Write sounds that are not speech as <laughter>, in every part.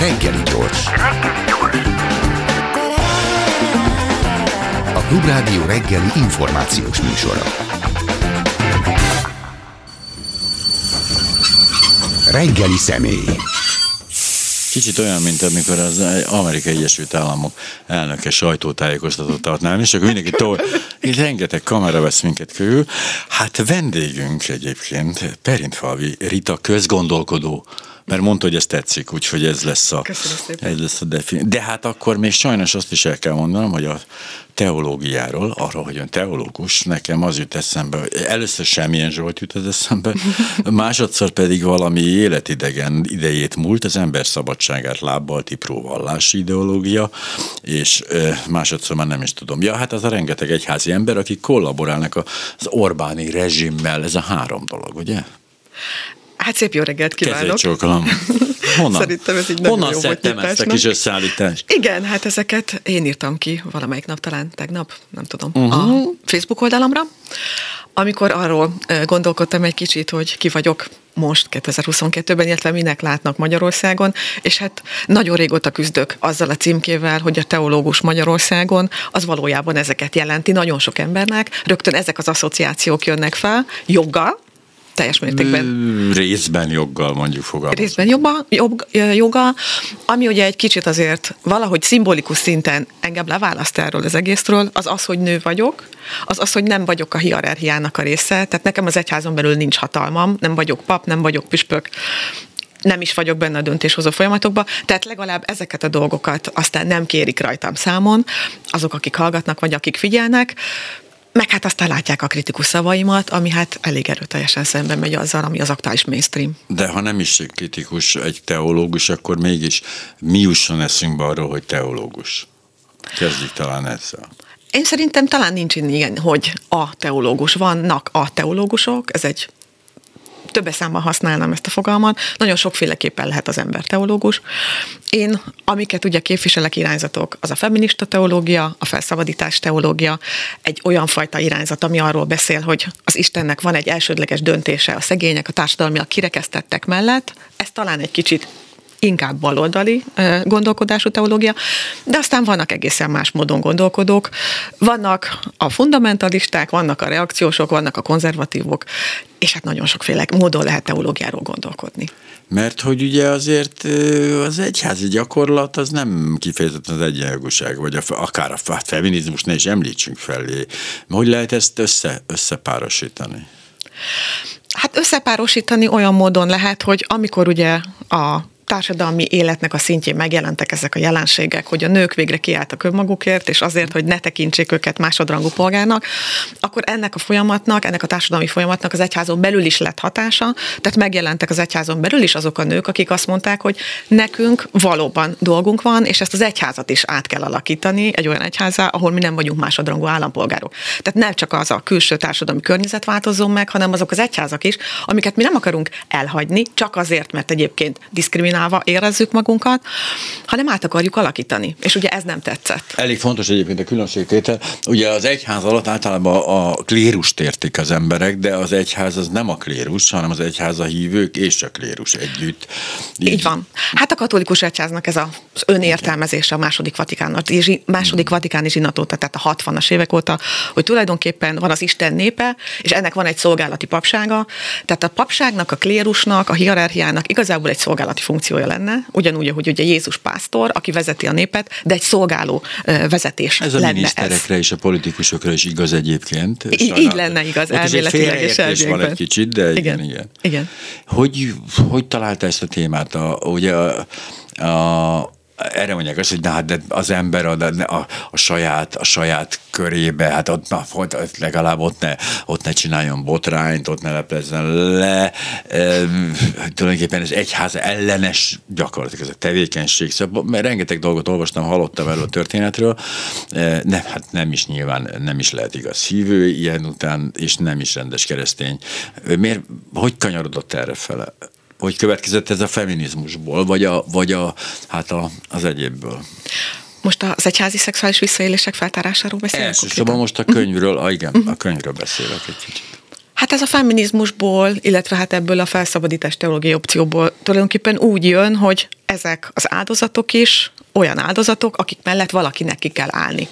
Reggeli gyors. A Klubrádió reggeli információs műsora. Reggeli személy. Kicsit olyan, mint amikor az Amerikai Egyesült Államok elnöke sajtótájékoztatót tartnám, és akkor mindenki tol, itt rengeteg kamera vesz minket körül. Hát vendégünk egyébként Perintfalvi Rita közgondolkodó mert mondta, hogy ez tetszik, úgyhogy ez lesz a, ez lesz a defini- De hát akkor még sajnos azt is el kell mondanom, hogy a teológiáról, arról, hogy ön teológus, nekem az jut eszembe, először semmilyen Zsolt jut az eszembe, <laughs> másodszor pedig valami életidegen idejét múlt, az ember szabadságát lábbal tipró vallási ideológia, és másodszor már nem is tudom. Ja, hát az a rengeteg egyházi ember, akik kollaborálnak az Orbáni rezsimmel, ez a három dolog, ugye? Hát szép jó reggelt kívánok. Kezét Honnan? Szerintem ez így Honnan jó szedtem ezt a kis összeállítást? Igen, hát ezeket én írtam ki valamelyik nap, talán tegnap, nem tudom, uh-huh. a Facebook oldalamra, amikor arról gondolkodtam egy kicsit, hogy ki vagyok most 2022-ben, illetve minek látnak Magyarországon, és hát nagyon régóta küzdök azzal a címkével, hogy a teológus Magyarországon az valójában ezeket jelenti nagyon sok embernek, rögtön ezek az asszociációk jönnek fel, joggal, teljes mértékben. Részben joggal mondjuk fogalmazni. Részben jobba, jobb, joga, ami ugye egy kicsit azért valahogy szimbolikus szinten engem leválaszt erről az egészről, az az, hogy nő vagyok, az az, hogy nem vagyok a hierarchiának a része, tehát nekem az egyházon belül nincs hatalmam, nem vagyok pap, nem vagyok püspök, nem is vagyok benne a döntéshozó folyamatokban, tehát legalább ezeket a dolgokat aztán nem kérik rajtam számon, azok, akik hallgatnak, vagy akik figyelnek, meg hát aztán látják a kritikus szavaimat, ami hát elég erőteljesen szemben megy azzal, ami az aktuális mainstream. De ha nem is kritikus egy teológus, akkor mégis mi jusson eszünkbe arról, hogy teológus? Kezdjük talán ezzel. Én szerintem talán nincs ilyen, hogy a teológus. Vannak a teológusok, ez egy többes számban használnám ezt a fogalmat, nagyon sokféleképpen lehet az ember teológus. Én, amiket ugye képviselek irányzatok, az a feminista teológia, a felszabadítás teológia, egy olyan fajta irányzat, ami arról beszél, hogy az Istennek van egy elsődleges döntése a szegények, a társadalmi, a kirekesztettek mellett. Ez talán egy kicsit inkább baloldali gondolkodású teológia, de aztán vannak egészen más módon gondolkodók. Vannak a fundamentalisták, vannak a reakciósok, vannak a konzervatívok, és hát nagyon sokféle módon lehet teológiáról gondolkodni. Mert hogy ugye azért az egyházi gyakorlat az nem kifejezetten az egyenjogúság, vagy a, akár a feminizmus ne is említsünk felé. Hogy lehet ezt össze, összepárosítani? Hát összepárosítani olyan módon lehet, hogy amikor ugye a társadalmi életnek a szintjén megjelentek ezek a jelenségek, hogy a nők végre kiálltak önmagukért, és azért, hogy ne tekintsék őket másodrangú polgárnak, akkor ennek a folyamatnak, ennek a társadalmi folyamatnak az egyházon belül is lett hatása, tehát megjelentek az egyházon belül is azok a nők, akik azt mondták, hogy nekünk valóban dolgunk van, és ezt az egyházat is át kell alakítani egy olyan egyházá, ahol mi nem vagyunk másodrangú állampolgárok. Tehát nem csak az a külső társadalmi környezet változzon meg, hanem azok az egyházak is, amiket mi nem akarunk elhagyni, csak azért, mert egyébként diszkriminál diszkriminálva érezzük magunkat, hanem át akarjuk alakítani. És ugye ez nem tetszett. Elég fontos egyébként a különbségtétel. Ugye az egyház alatt általában a klérust értik az emberek, de az egyház az nem a klérus, hanem az egyház a hívők és a klérus együtt. Így, Így van. Hát a katolikus egyháznak ez az önértelmezése a második Vatikán, második hmm. vatikáni zsinat óta, tehát a 60-as évek óta, hogy tulajdonképpen van az Isten népe, és ennek van egy szolgálati papsága. Tehát a papságnak, a klérusnak, a hierarchiának igazából egy szolgálati funkció funkciója lenne, ugyanúgy, ahogy ugye Jézus pásztor, aki vezeti a népet, de egy szolgáló vezetés ez lenne a miniszterekre ez. és a politikusokra is igaz egyébként. Így, így lenne igaz, elméletileg és elviekben. van egy kicsit, de igen, igen. igen. igen. Hogy, hogy találta ezt a témát? A, ugye a, a erre mondják azt, hogy na, hát de az ember a, a, a, saját, a saját körébe, hát ott, na, ott legalább ott ne, ott ne csináljon botrányt, ott ne leplezzen le. E, tulajdonképpen ez egyház ellenes gyakorlatilag ez a tevékenység. Szóval, mert rengeteg dolgot olvastam, hallottam erről a történetről. E, nem, hát nem is nyilván, nem is lehet igaz hívő ilyen után, és nem is rendes keresztény. Miért, hogy kanyarodott erre fele? Hogy következett ez a feminizmusból, vagy, a, vagy a, hát a, az egyébből? Most az egyházi szexuális visszaélések feltárásáról beszélünk? Elsősorban most a könyvről, a, igen, uh-huh. a könyvről beszélek egy kicsit. Hát ez a feminizmusból, illetve hát ebből a felszabadítás teológiai opcióból tulajdonképpen úgy jön, hogy ezek az áldozatok is olyan áldozatok, akik mellett valakinek ki kell állni.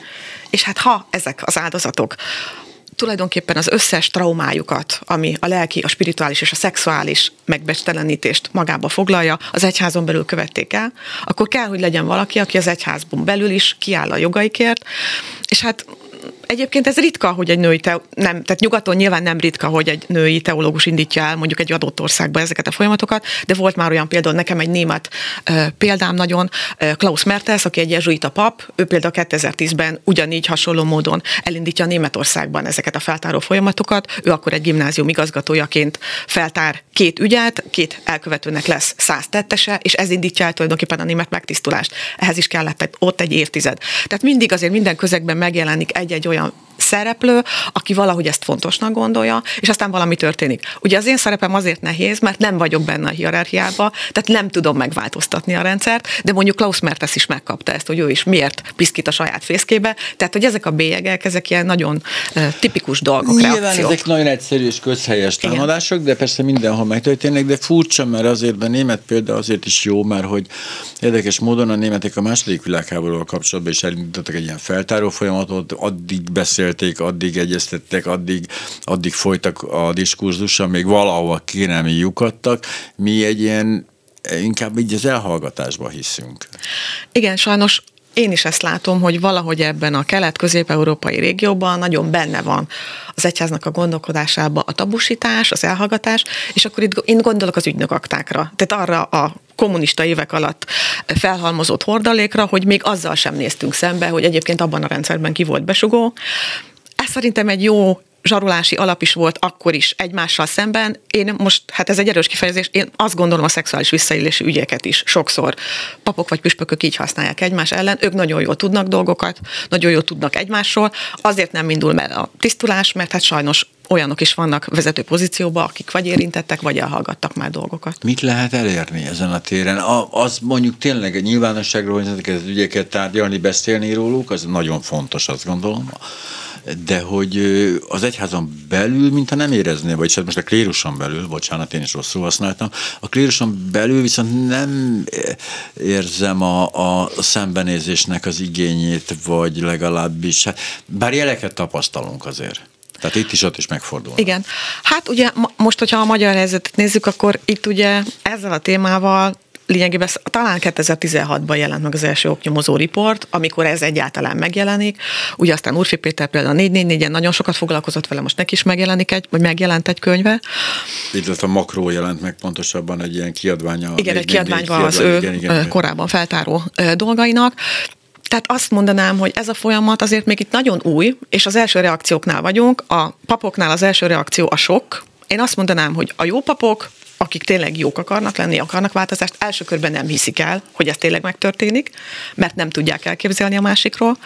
És hát ha ezek az áldozatok tulajdonképpen az összes traumájukat, ami a lelki, a spirituális és a szexuális megbestelenítést magába foglalja, az egyházon belül követték el, akkor kell, hogy legyen valaki, aki az egyházban belül is kiáll a jogaikért, és hát Egyébként ez ritka, hogy egy női, te, nem, tehát nyugaton nyilván nem ritka, hogy egy női teológus indítja el mondjuk egy adott országba ezeket a folyamatokat, de volt már olyan például nekem egy német példám nagyon, Klaus Mertens, aki egy jezsuita pap, ő például 2010-ben ugyanígy hasonló módon elindítja Németországban ezeket a feltáró folyamatokat, ő akkor egy gimnázium igazgatójaként feltár két ügyet, két elkövetőnek lesz száz tettese, és ez indítja el tulajdonképpen a német megtisztulást. Ehhez is kellett ott egy évtized. Tehát mindig azért minden közegben megjelenik egy-egy olyan en szereplő, aki valahogy ezt fontosnak gondolja, és aztán valami történik. Ugye az én szerepem azért nehéz, mert nem vagyok benne a hierarchiába, tehát nem tudom megváltoztatni a rendszert, de mondjuk Klaus Mertes is megkapta ezt, hogy ő is miért piszkít a saját fészkébe, tehát hogy ezek a bélyegek, ezek ilyen nagyon tipikus dolgok, Nyilván reakciók. ezek nagyon egyszerű és közhelyes támadások, de persze mindenhol megtörténnek, de furcsa, mert azért a német példa azért is jó, mert hogy érdekes módon a németek a második világháborúval kapcsolatban is elindítottak egy ilyen feltáró folyamatot, addig beszél beszélték, addig egyeztettek, addig, addig folytak a diskurzusa, még valahova ki nem lyukadtak. Mi egy ilyen inkább így az elhallgatásba hiszünk. Igen, sajnos én is ezt látom, hogy valahogy ebben a kelet-közép-európai régióban nagyon benne van az egyháznak a gondolkodásába a tabusítás, az elhallgatás, és akkor itt én gondolok az ügynökaktákra. Tehát arra a kommunista évek alatt felhalmozott hordalékra, hogy még azzal sem néztünk szembe, hogy egyébként abban a rendszerben ki volt besugó. Ez szerintem egy jó zsarulási alap is volt akkor is egymással szemben. Én most, hát ez egy erős kifejezés, én azt gondolom a szexuális visszaélési ügyeket is sokszor papok vagy püspökök így használják egymás ellen. Ők nagyon jól tudnak dolgokat, nagyon jól tudnak egymásról. Azért nem indul meg a tisztulás, mert hát sajnos olyanok is vannak vezető pozícióban, akik vagy érintettek, vagy elhallgattak már dolgokat. Mit lehet elérni ezen a téren? A, az mondjuk tényleg a nyilvánosságról, hogy ezeket az ügyeket tárgyalni, beszélni róluk, az nagyon fontos, azt gondolom de hogy az egyházon belül, mintha nem érezné, vagy most a kléruson belül, bocsánat, én is rosszul használtam, a kléruson belül viszont nem érzem a, a szembenézésnek az igényét, vagy legalábbis, hát, bár jeleket tapasztalunk azért. Tehát itt is ott is megfordul. Igen. Hát ugye most, hogyha a magyar helyzetet nézzük, akkor itt ugye ezzel a témával lényegében talán 2016-ban jelent meg az első oknyomozó riport, amikor ez egyáltalán megjelenik. Ugye aztán Urfi Péter például a 444-en nagyon sokat foglalkozott vele, most neki is megjelenik egy, vagy megjelent egy könyve. Illetve a makró jelent meg pontosabban egy ilyen kiadványa. Igen, egy kiadványban az ő igen, igen. korábban feltáró dolgainak. Tehát azt mondanám, hogy ez a folyamat azért még itt nagyon új, és az első reakcióknál vagyunk. A papoknál az első reakció a sok. Én azt mondanám, hogy a jó papok akik tényleg jók akarnak lenni, akarnak változást, első körben nem hiszik el, hogy ez tényleg megtörténik, mert nem tudják elképzelni a másikról.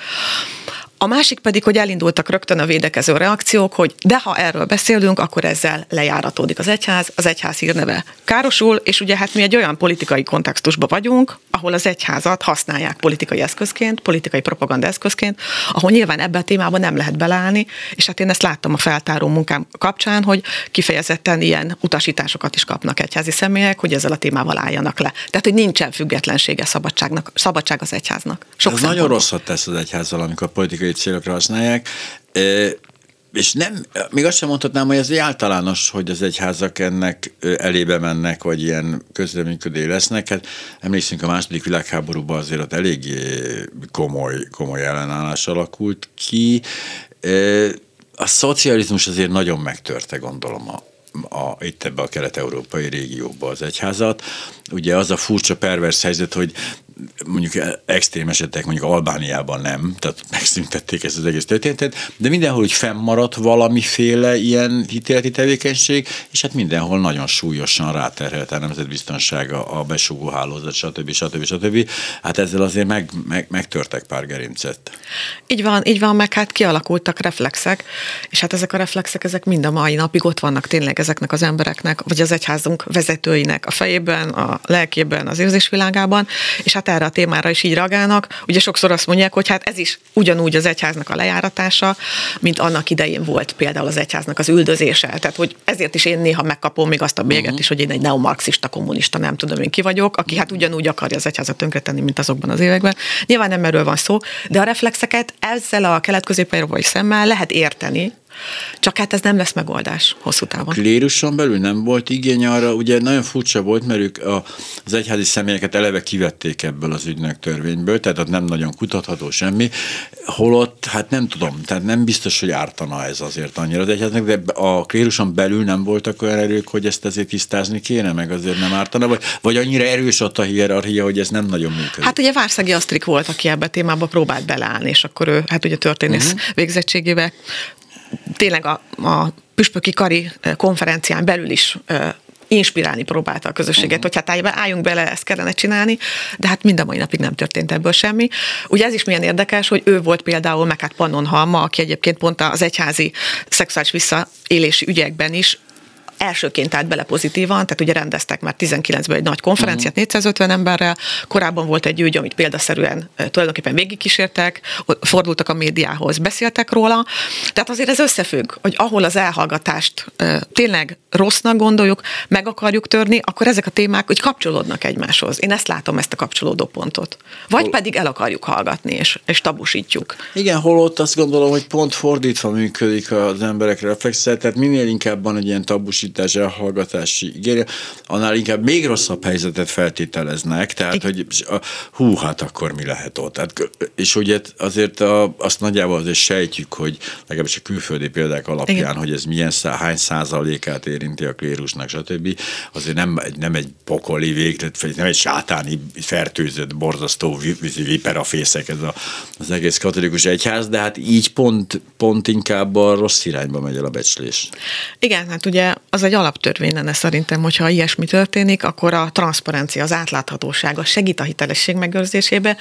A másik pedig, hogy elindultak rögtön a védekező reakciók, hogy de ha erről beszélünk, akkor ezzel lejáratódik az egyház, az egyház hírneve károsul, és ugye hát mi egy olyan politikai kontextusban vagyunk, ahol az egyházat használják politikai eszközként, politikai propaganda eszközként, ahol nyilván ebbe a témába nem lehet beleállni, és hát én ezt láttam a feltáró munkám kapcsán, hogy kifejezetten ilyen utasításokat is kapnak egyházi személyek, hogy ezzel a témával álljanak le. Tehát, hogy nincsen függetlensége szabadságnak, szabadság az egyháznak. Sok Ez nagyon rosszat tesz az egyházzal, amikor politikai célokra használják. És nem, még azt sem mondhatnám, hogy ez egy általános, hogy az egyházak ennek elébe mennek, vagy ilyen közreműködő lesznek. Hát emlékszünk a második világháborúban azért ott eléggé komoly, komoly ellenállás alakult ki. A szocializmus azért nagyon megtörte, gondolom, a, a, itt ebbe a kelet-európai régióba az egyházat. Ugye az a furcsa pervers helyzet, hogy mondjuk extrém esetek, mondjuk Albániában nem, tehát megszüntették ezt az egész történetet, de mindenhol úgy fennmaradt valamiféle ilyen hitéleti tevékenység, és hát mindenhol nagyon súlyosan ráterhelt a nemzetbiztonsága, a besugó hálózat, stb. stb. stb. Hát ezzel azért meg, meg, megtörtek pár gerincet. Így van, így van, meg hát kialakultak reflexek, és hát ezek a reflexek, ezek mind a mai napig ott vannak tényleg ezeknek az embereknek, vagy az egyházunk vezetőinek a fejében, a lelkében, az érzésvilágában, és hát erre a témára is így reagálnak, ugye sokszor azt mondják, hogy hát ez is ugyanúgy az egyháznak a lejáratása, mint annak idején volt például az egyháznak az üldözése. Tehát, hogy ezért is én néha megkapom még azt a béget uh-huh. is, hogy én egy neomarxista kommunista, nem tudom én ki vagyok, aki hát ugyanúgy akarja az egyházat tönkretenni, mint azokban az években. Nyilván nem erről van szó, de a reflexeket ezzel a kelet közép szemmel lehet érteni, csak hát ez nem lesz megoldás hosszú távon. A kléruson belül nem volt igény arra, ugye nagyon furcsa volt, mert ők a, az egyházi személyeket eleve kivették ebből az ügynök törvényből, tehát ott nem nagyon kutatható semmi, holott, hát nem tudom, tehát nem biztos, hogy ártana ez azért annyira az egyháznak, de a kléruson belül nem voltak olyan erők, hogy ezt azért tisztázni kéne, meg azért nem ártana, vagy, vagy annyira erős ott a hierarchia, hogy ez nem nagyon működik. Hát ugye Várszegi Asztrik volt, aki ebbe a témába próbált beleállni, és akkor ő, hát ugye történész uh-huh. végzettségével tényleg a, a püspöki kari konferencián belül is inspirálni próbálta a közösséget, uh-huh. hogy hát álljunk bele, ezt kellene csinálni, de hát mind a mai napig nem történt ebből semmi. Ugye ez is milyen érdekes, hogy ő volt például, meg hát Pannon Halma, aki egyébként pont az egyházi szexuális visszaélési ügyekben is elsőként állt bele pozitívan, tehát ugye rendeztek már 19-ben egy nagy konferenciát uh-huh. Mhm. 450 emberrel, korábban volt egy ügy, amit példaszerűen tulajdonképpen végigkísértek, fordultak a médiához, beszéltek róla, tehát azért ez összefügg, hogy ahol az elhallgatást tényleg rossznak gondoljuk, meg akarjuk törni, akkor ezek a témák hogy kapcsolódnak egymáshoz. Én ezt látom, ezt a kapcsolódó pontot. Vagy pedig el akarjuk hallgatni, és, és tabusítjuk. Igen, holott azt gondolom, hogy pont fordítva működik az emberek reflexel, tehát minél inkább van egy ilyen tabusítás, biztosítás, elhallgatási ígérje, annál inkább még rosszabb helyzetet feltételeznek, tehát, hogy hú, hát akkor mi lehet ott. Tehát, és ugye azért a, azt nagyjából azért sejtjük, hogy legalábbis a külföldi példák alapján, Igen. hogy ez milyen szá, hány százalékát érinti a klérusnak, stb. Azért nem, nem egy pokoli vég, nem egy sátáni fertőzött, borzasztó viperafészek ez a, az egész katolikus egyház, de hát így pont, pont inkább a rossz irányba megy el a becslés. Igen, hát ugye az egy alaptörvény lenne szerintem, hogyha ilyesmi történik, akkor a transzparencia, az átláthatóság, a segít a hitelesség megőrzésébe.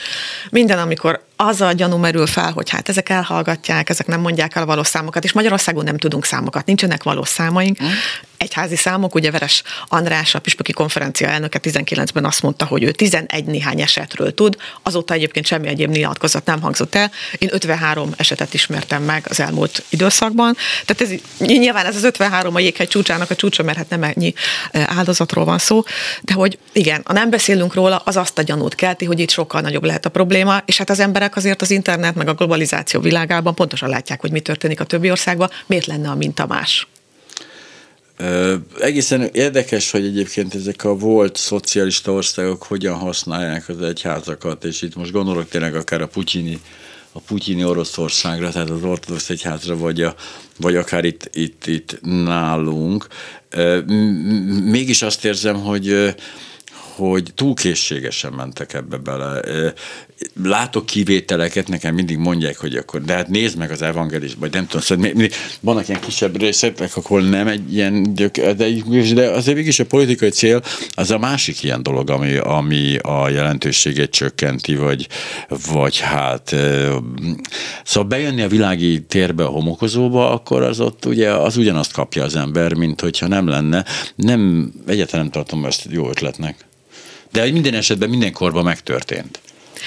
Minden, amikor az a gyanú merül fel, hogy hát ezek elhallgatják, ezek nem mondják el a valós számokat, és Magyarországon nem tudunk számokat, nincsenek valós számaink. Mm. Egyházi számok, ugye Veres András, a Püspöki konferencia elnöke 19-ben azt mondta, hogy ő 11 néhány esetről tud, azóta egyébként semmi egyéb nyilatkozat nem hangzott el. Én 53 esetet ismertem meg az elmúlt időszakban. Tehát ez, nyilván ez az 53 a jéghegy csúcsának a csúcsa, mert hát nem ennyi áldozatról van szó, de hogy igen, ha nem beszélünk róla, az azt a gyanút kelti, hogy itt sokkal nagyobb lehet a probléma, és hát az emberek emberek azért az internet meg a globalizáció világában pontosan látják, hogy mi történik a többi országban, miért lenne a minta más? Egészen érdekes, hogy egyébként ezek a volt szocialista országok hogyan használják az egyházakat, és itt most gondolok tényleg akár a putyini a putyini Oroszországra, tehát az ortodox egyházra, vagy, a, vagy akár itt, itt, itt nálunk. Mégis azt érzem, hogy hogy túl készségesen mentek ebbe bele látok kivételeket, nekem mindig mondják, hogy akkor, de hát nézd meg az evangelis, vagy nem tudom, szóval vannak ilyen kisebb részletek, akkor nem egy ilyen, de, de azért mégis a politikai cél az a másik ilyen dolog, ami, ami a jelentőségét csökkenti, vagy, vagy hát szóval bejönni a világi térbe a homokozóba, akkor az ott ugye az ugyanazt kapja az ember, mint hogyha nem lenne. Nem, egyáltalán nem tartom ezt jó ötletnek. De minden esetben mindenkorban megtörtént.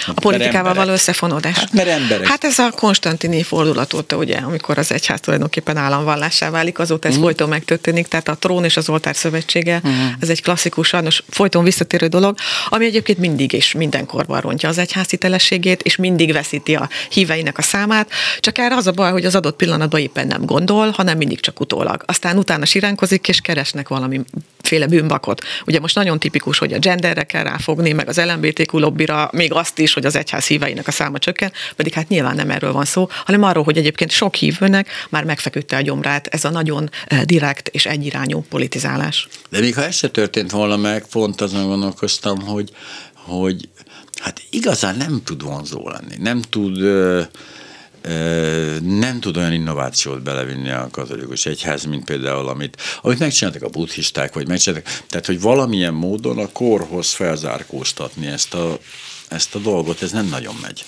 A politikával való összefonódás. Hát, mert emberek. Hát ez a Konstantini fordulat óta, ugye, amikor az egyház tulajdonképpen államvallássá válik, azóta ez mm. folyton megtörténik, tehát a trón és az oltár szövetsége, mm. ez egy klasszikus, sajnos folyton visszatérő dolog, ami egyébként mindig és mindenkorban rontja az egyház hitelességét, és mindig veszíti a híveinek a számát, csak erre az a baj, hogy az adott pillanatban éppen nem gondol, hanem mindig csak utólag. Aztán utána siránkozik, és keresnek valami féle bűnbakot. Ugye most nagyon tipikus, hogy a genderre kell ráfogni, meg az LMBTQ lobbira, még azt is, hogy az egyház híveinek a száma csökken, pedig hát nyilván nem erről van szó, hanem arról, hogy egyébként sok hívőnek már megfeküdte a gyomrát ez a nagyon eh, direkt és egyirányú politizálás. De még ha ez se történt volna meg, pont azon gondolkoztam, hogy, hogy hát igazán nem tud vonzó lenni, nem tud nem tud olyan innovációt belevinni a katolikus egyház, mint például amit, amit megcsináltak a buddhisták, vagy megcsináltak, tehát hogy valamilyen módon a korhoz felzárkóztatni ezt a, ezt a dolgot, ez nem nagyon megy.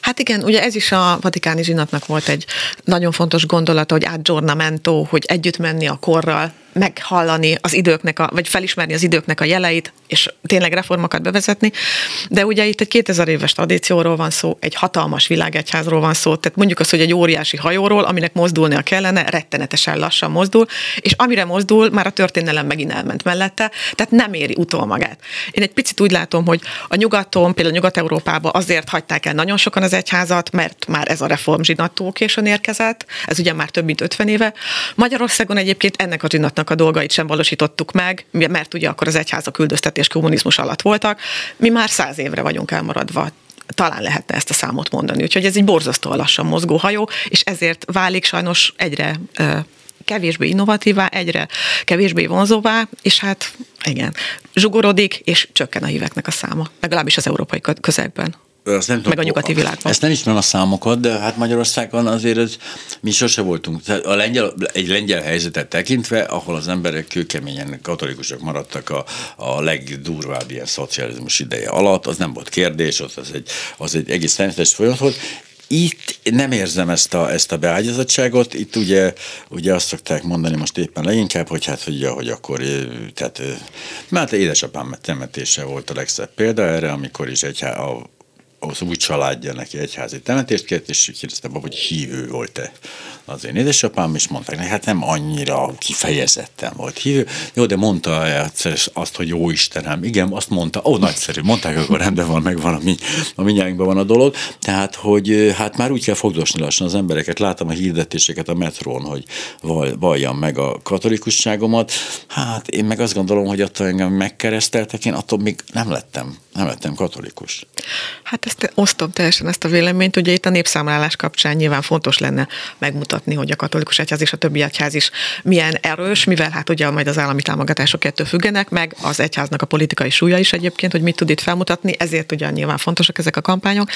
Hát igen, ugye ez is a vatikáni zsinatnak volt egy nagyon fontos gondolata, hogy adjournamento, hogy együtt menni a korral, meghallani az időknek, a, vagy felismerni az időknek a jeleit, és tényleg reformokat bevezetni. De ugye itt egy 2000 éves tradícióról van szó, egy hatalmas világegyházról van szó, tehát mondjuk azt, hogy egy óriási hajóról, aminek mozdulnia kellene, rettenetesen lassan mozdul, és amire mozdul, már a történelem megint elment mellette, tehát nem éri utol magát. Én egy picit úgy látom, hogy a nyugaton, például Nyugat-Európában azért hagyták el nagyon sokan az egyházat, mert már ez a reform zsinattó későn érkezett, ez ugye már több mint 50 éve. Magyarországon egyébként ennek a zsinatnak a dolgait sem valósítottuk meg, mert ugye akkor az egyháza küldöztetés kommunizmus alatt voltak. Mi már száz évre vagyunk elmaradva talán lehetne ezt a számot mondani. Úgyhogy ez egy borzasztóan lassan mozgó hajó, és ezért válik sajnos egyre kevésbé innovatívá, egyre kevésbé vonzóvá, és hát igen, zsugorodik, és csökken a híveknek a száma, legalábbis az európai közegben azt nem tudom, meg a nyugati világban. Ezt nem ismerem a számokat, de hát Magyarországon azért ez, mi sose voltunk. Tehát a lengyel, egy lengyel helyzetet tekintve, ahol az emberek kőkeményen katolikusok maradtak a, a legdurvább ilyen szocializmus ideje alatt, az nem volt kérdés, az, az, egy, az egy egész természetes folyamat volt, itt nem érzem ezt a, ezt a beágyazottságot, itt ugye, ugye azt szokták mondani most éppen leginkább, hogy hát, hogy, hogy akkor, tehát, mert édesapám temetése volt a legszebb példa erre, amikor is egy, a, az új családja neki egyházi temetést kért, és kérdezte, hogy hívő volt-e az én édesapám, és mondták neki, hát nem annyira kifejezetten volt hívő. Jó, de mondta egyszer azt, hogy jó Istenem. Igen, azt mondta, ó, nagyszerű, mondták, akkor rendben van, meg van, a, mi, a minnyáinkban van a dolog. Tehát, hogy hát már úgy kell fogdosni lassan az embereket. Látom a hirdetéseket a metrón, hogy valljam meg a katolikusságomat. Hát én meg azt gondolom, hogy attól engem megkereszteltek, én attól még nem lettem, nem lettem katolikus. Hát ezt osztom teljesen ezt a véleményt. Ugye itt a népszámlálás kapcsán nyilván fontos lenne megmutatni, hogy a katolikus egyház és a többi egyház is milyen erős, mivel hát ugye majd az állami támogatások ettől függenek, meg az egyháznak a politikai súlya is egyébként, hogy mit tud itt felmutatni, ezért ugye nyilván fontosak ezek a kampányok.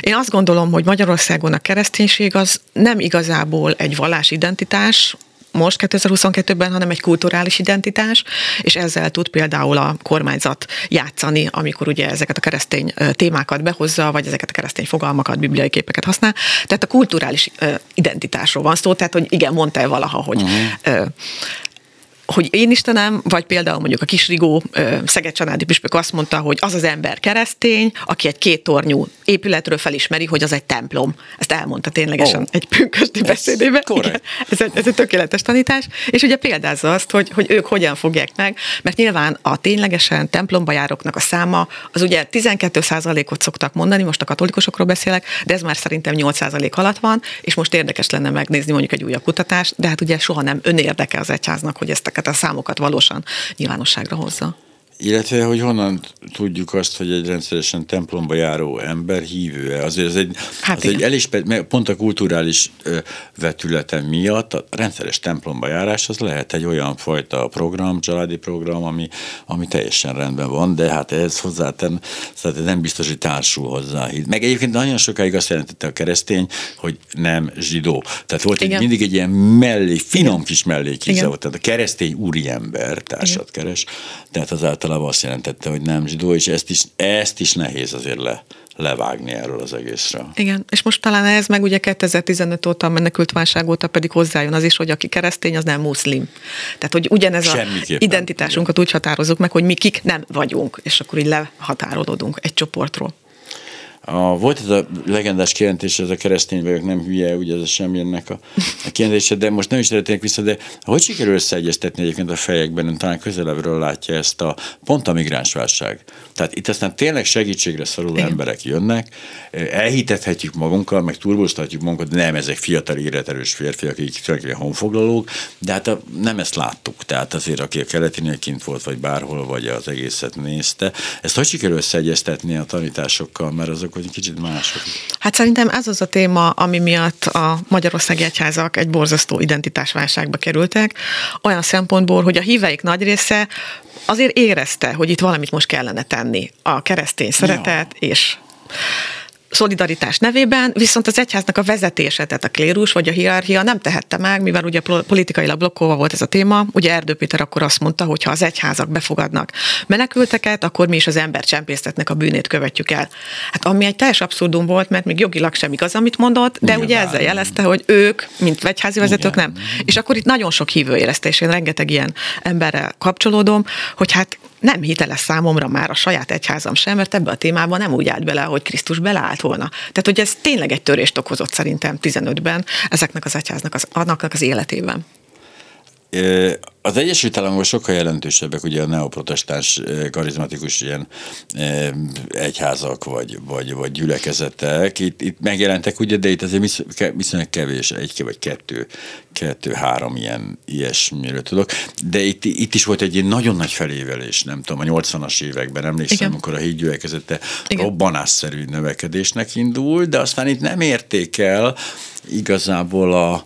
Én azt gondolom, hogy Magyarországon a kereszténység az nem igazából egy vallásidentitás, most 2022-ben, hanem egy kulturális identitás, és ezzel tud például a kormányzat játszani, amikor ugye ezeket a keresztény témákat behozza, vagy ezeket a keresztény fogalmakat, bibliai képeket használ. Tehát a kulturális identitásról van szó, tehát hogy igen, mondta valaha, hogy uh-huh hogy én Istenem, vagy például mondjuk a Kisrigó Szeged Csanádi Püspök azt mondta, hogy az az ember keresztény, aki egy két tornyú épületről felismeri, hogy az egy templom. Ezt elmondta ténylegesen oh. egy pünkösdi beszédében. Ez, ez egy tökéletes tanítás. És ugye példázza azt, hogy, hogy ők hogyan fogják meg, mert nyilván a ténylegesen templomba járóknak a száma, az ugye 12% ot szoktak mondani, most a katolikusokról beszélek, de ez már szerintem 8% alatt van, és most érdekes lenne megnézni mondjuk egy újabb kutatást, de hát ugye soha nem önérdeke az egyháznak, hogy ezt a ezeket a számokat valósan nyilvánosságra hozza. Illetve, hogy honnan tudjuk azt, hogy egy rendszeresen templomba járó ember hívő-e. Azért ez egy, hát az egy elismer, pont a kulturális vetülete miatt a rendszeres templomba járás az lehet egy olyan fajta program, családi program, ami, ami teljesen rendben van, de hát ez hozzáten, tehát ez nem biztos, hogy társul hozzá. Meg egyébként nagyon sokáig azt jelentette a keresztény, hogy nem zsidó. Tehát volt egy, mindig egy ilyen mellé, finom kis mellékíze volt. Tehát a keresztény úriember társat Igen. keres, tehát azáltal általában azt jelentette, hogy nem zsidó, és ezt is, ezt is nehéz azért le, levágni erről az egészről. Igen, és most talán ez meg ugye 2015 óta, a menekült válság óta pedig hozzájön az is, hogy aki keresztény, az nem muszlim. Tehát, hogy ugyanez az identitásunkat igen. úgy határozunk meg, hogy mi kik nem vagyunk, és akkor így lehatárolódunk egy csoportról. A, volt ez a legendás kijelentés, ez a keresztény vagyok, nem hülye, ugye ez a semmilyennek a, a kijelentése, de most nem is szeretnék vissza, de hogy sikerül összeegyeztetni egyébként a fejekben, ön talán közelebbről látja ezt a pont a migránsválság. Tehát itt aztán tényleg segítségre szoruló Igen. emberek jönnek, elhitethetjük magunkkal, meg turboztatjuk magunkat, nem ezek fiatal, életerős férfiak, akik tulajdonképpen honfoglalók, de hát a, nem ezt láttuk. Tehát azért, aki a keleti kint volt, vagy bárhol, vagy az egészet nézte, ezt hogy sikerül összeegyeztetni a tanításokkal, mert azok hogy kicsit mások. Hát szerintem ez az a téma, ami miatt a Magyarországi Egyházak egy borzasztó identitásválságba kerültek, olyan szempontból, hogy a híveik nagy része azért érezte, hogy itt valamit most kellene tenni. A keresztény szeretet ja. és szolidaritás nevében, viszont az egyháznak a vezetése, tehát a klérus vagy a hierarchia nem tehette meg, mivel ugye politikailag blokkolva volt ez a téma. Ugye Erdő Péter akkor azt mondta, hogy ha az egyházak befogadnak menekülteket, akkor mi is az ember csempésztetnek a bűnét követjük el. Hát ami egy teljes abszurdum volt, mert még jogilag sem igaz, amit mondott, de Igen, ugye ezzel jelezte, hogy ők, mint egyházi vezetők Igen. nem. És akkor itt nagyon sok hívő érezte, és én rengeteg ilyen emberrel kapcsolódom, hogy hát nem hiteles számomra már a saját egyházam sem, mert ebbe a témába nem úgy állt bele, hogy Krisztus beleállt volna. Tehát, hogy ez tényleg egy törést okozott szerintem 15-ben ezeknek az egyháznak az, annak az életében. Az Egyesült Államokban sokkal jelentősebbek ugye a neoprotestáns karizmatikus ilyen egyházak vagy, vagy, vagy gyülekezetek. Itt, itt megjelentek ugye, de itt azért viszonylag kevés, egy vagy kettő, kettő-három ilyen ilyesmiről tudok. De itt, itt is volt egy ilyen nagyon nagy felévelés, nem tudom, a 80-as években emlékszem, Igen. amikor a hídgyülekezete robbanásszerű növekedésnek indult, de aztán itt nem érték el igazából a,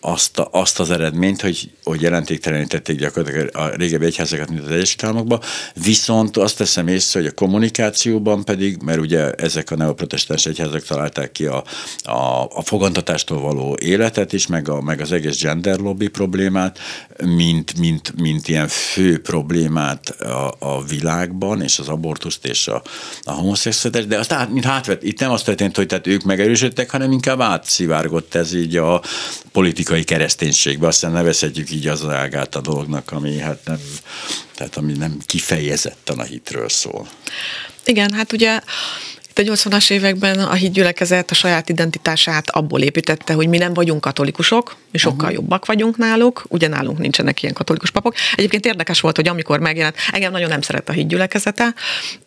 azt, a, azt az eredményt, hogy, hogy jelentéktelenítették gyakorlatilag a régebbi egyházakat, mint az Egyesült Államokban, viszont azt teszem észre, hogy a kommunikációban pedig, mert ugye ezek a neoprotestáns egyházak találták ki a, a, a fogantatástól való életet is, meg, a, meg az egész gender lobby problémát, mint, mint, mint ilyen fő problémát a, a világban, és az abortuszt és a, a homoszexuális, de azt át, mint hátvet, itt nem azt történt, hogy tehát ők megerősödtek, hanem inkább átszivárgott ez így a politikai kereszténységbe, aztán nevezhetjük így az ágát a dolognak, ami hát nem, tehát ami nem kifejezetten a hitről szól. Igen, hát ugye a 80-as években a hídgyülekezet a saját identitását abból építette, hogy mi nem vagyunk katolikusok, mi sokkal uh-huh. jobbak vagyunk náluk, ugye nálunk nincsenek ilyen katolikus papok. Egyébként érdekes volt, hogy amikor megjelent, engem nagyon nem szeret a hídgyülekezete,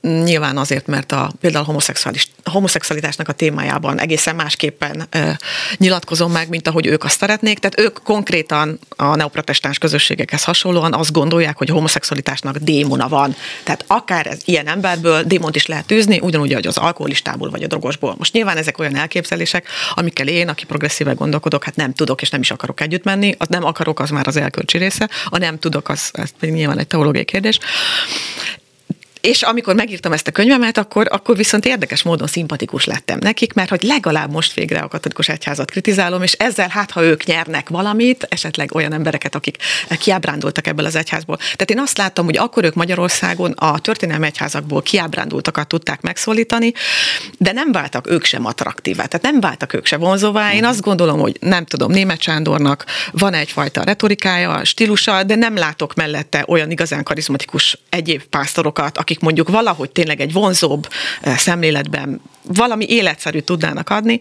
nyilván azért, mert a, például homoszexuális, homoszexualitásnak a témájában egészen másképpen e, nyilatkozom meg, mint ahogy ők azt szeretnék. Tehát ők konkrétan a neoprotestáns közösségekhez hasonlóan azt gondolják, hogy a homoszexualitásnak démona van. Tehát akár ez ilyen emberből démont is lehet tűzni, ugyanúgy, hogy az alkohol alkoholistából vagy a drogosból. Most nyilván ezek olyan elképzelések, amikkel én, aki progresszíve gondolkodok, hát nem tudok és nem is akarok együtt menni. Az nem akarok, az már az elkölcsi része. A nem tudok, az, pedig nyilván egy teológiai kérdés. És amikor megírtam ezt a könyvemet, akkor, akkor viszont érdekes módon szimpatikus lettem nekik, mert hogy legalább most végre a katolikus egyházat kritizálom, és ezzel hát, ha ők nyernek valamit, esetleg olyan embereket, akik kiábrándultak ebből az egyházból. Tehát én azt láttam, hogy akkor ők Magyarországon a történelmi egyházakból kiábrándultakat tudták megszólítani, de nem váltak ők sem attraktívá, tehát nem váltak ők sem vonzóvá. Én azt gondolom, hogy nem tudom, német Sándornak van egyfajta retorikája, stílusa, de nem látok mellette olyan igazán karizmatikus egyéb pásztorokat, akik mondjuk valahogy tényleg egy vonzóbb szemléletben valami életszerű tudnának adni,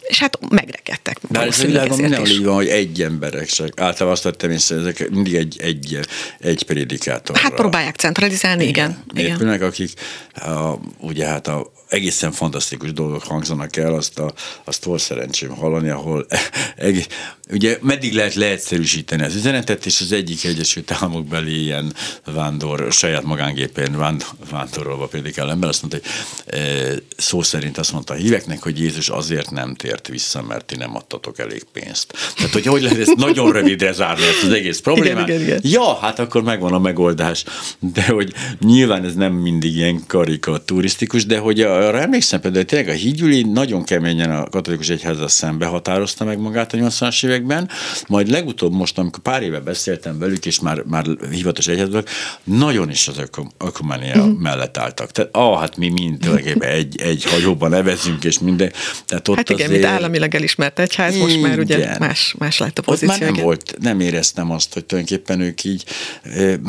és hát megrekedtek. De ez a világon mindenhol így van, hogy egy emberek csak. Általában azt vettem észre, ezek mindig egy, egy, egy prédikátor. Hát próbálják centralizálni, igen. igen. igen. akik a, ugye hát a, egészen fantasztikus dolgok hangzanak el, azt, a, azt volt szerencsém hallani, ahol <laughs> egész, ugye meddig lehet leegyszerűsíteni az üzenetet, és az egyik Egyesült Államok beli ilyen vándor, saját magángépén vánd, vándorolva prédikál ember azt mondta, hogy e, szó szerint azt mondta a híveknek, hogy Jézus azért nem tért vissza, mert ti nem adtatok elég pénzt. Tehát, hogy hogy lehet ezt nagyon rövidre zárni ezt az egész problémát? Igen, igen, igen. Ja, hát akkor megvan a megoldás. De hogy nyilván ez nem mindig ilyen karikaturisztikus, de hogy arra emlékszem például, hogy tényleg a hídgyüli nagyon keményen a katolikus egyházzal szembe határozta meg magát a 80-as években, majd legutóbb most, amikor pár éve beszéltem velük, és már, már hivatalos egyházak, nagyon is az ökumenia uh-huh. mellett álltak. Tehát, ah, hát mi mind tulajdonképpen egy, egy hajóban nevezünk, és minden. Tehát ott hát igen, azért... mint államilag elismert egyház, most már ugye más, más lett a pozíció. Ott már nem volt, nem éreztem azt, hogy tulajdonképpen ők így,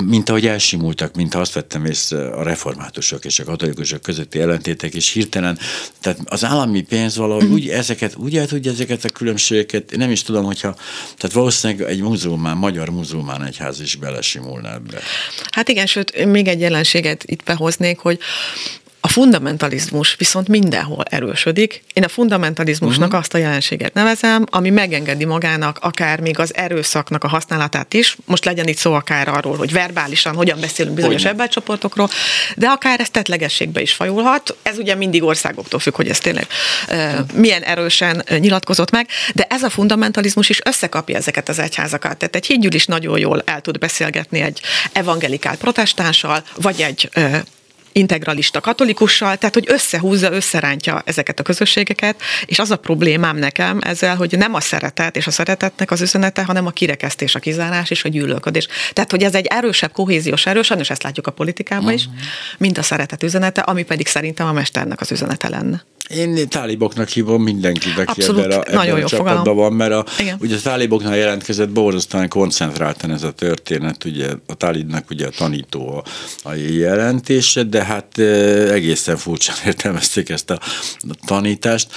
mint ahogy elsimultak, mint azt vettem észre a reformátusok és a katolikusok közötti ellentétek, és hirtelen, tehát az állami pénz valahogy uh-huh. úgy ezeket, úgy el tudja ezeket a különbségeket, nem is tudom, hogyha, tehát valószínűleg egy muzulmán, magyar muzulmán egyház is belesimulna ebbe. Hát igen, sőt, még egy jelenséget itt behoznék, hogy fundamentalizmus viszont mindenhol erősödik. Én a fundamentalizmusnak uh-huh. azt a jelenséget nevezem, ami megengedi magának akár még az erőszaknak a használatát is. Most legyen itt szó akár arról, hogy verbálisan hogyan beszélünk bizonyos embercsoportokról, de akár ez tetlegességbe is fajulhat. Ez ugye mindig országoktól függ, hogy ez tényleg uh, milyen erősen nyilatkozott meg, de ez a fundamentalizmus is összekapja ezeket az egyházakat. Tehát egy hídgyűl is nagyon jól el tud beszélgetni egy evangelikál protestánssal, vagy egy integralista katolikussal, tehát hogy összehúzza, összerántja ezeket a közösségeket, és az a problémám nekem ezzel, hogy nem a szeretet és a szeretetnek az üzenete, hanem a kirekesztés, a kizárás és a gyűlölködés. Tehát, hogy ez egy erősebb kohéziós erő, sajnos ezt látjuk a politikában is, mint a szeretet üzenete, ami pedig szerintem a mesternek az üzenete lenne. Én táliboknak hívom mindenkit, aki Abszolút, ebben a, ebben nagyon a csapatban fogalom. van, mert a, ugye a táliboknál jelentkezett borzasztóan koncentráltan ez a történet, ugye a tálibnak ugye a tanító a, a jelentése, de hát e, egészen furcsán <laughs> értelmezték ezt a tanítást.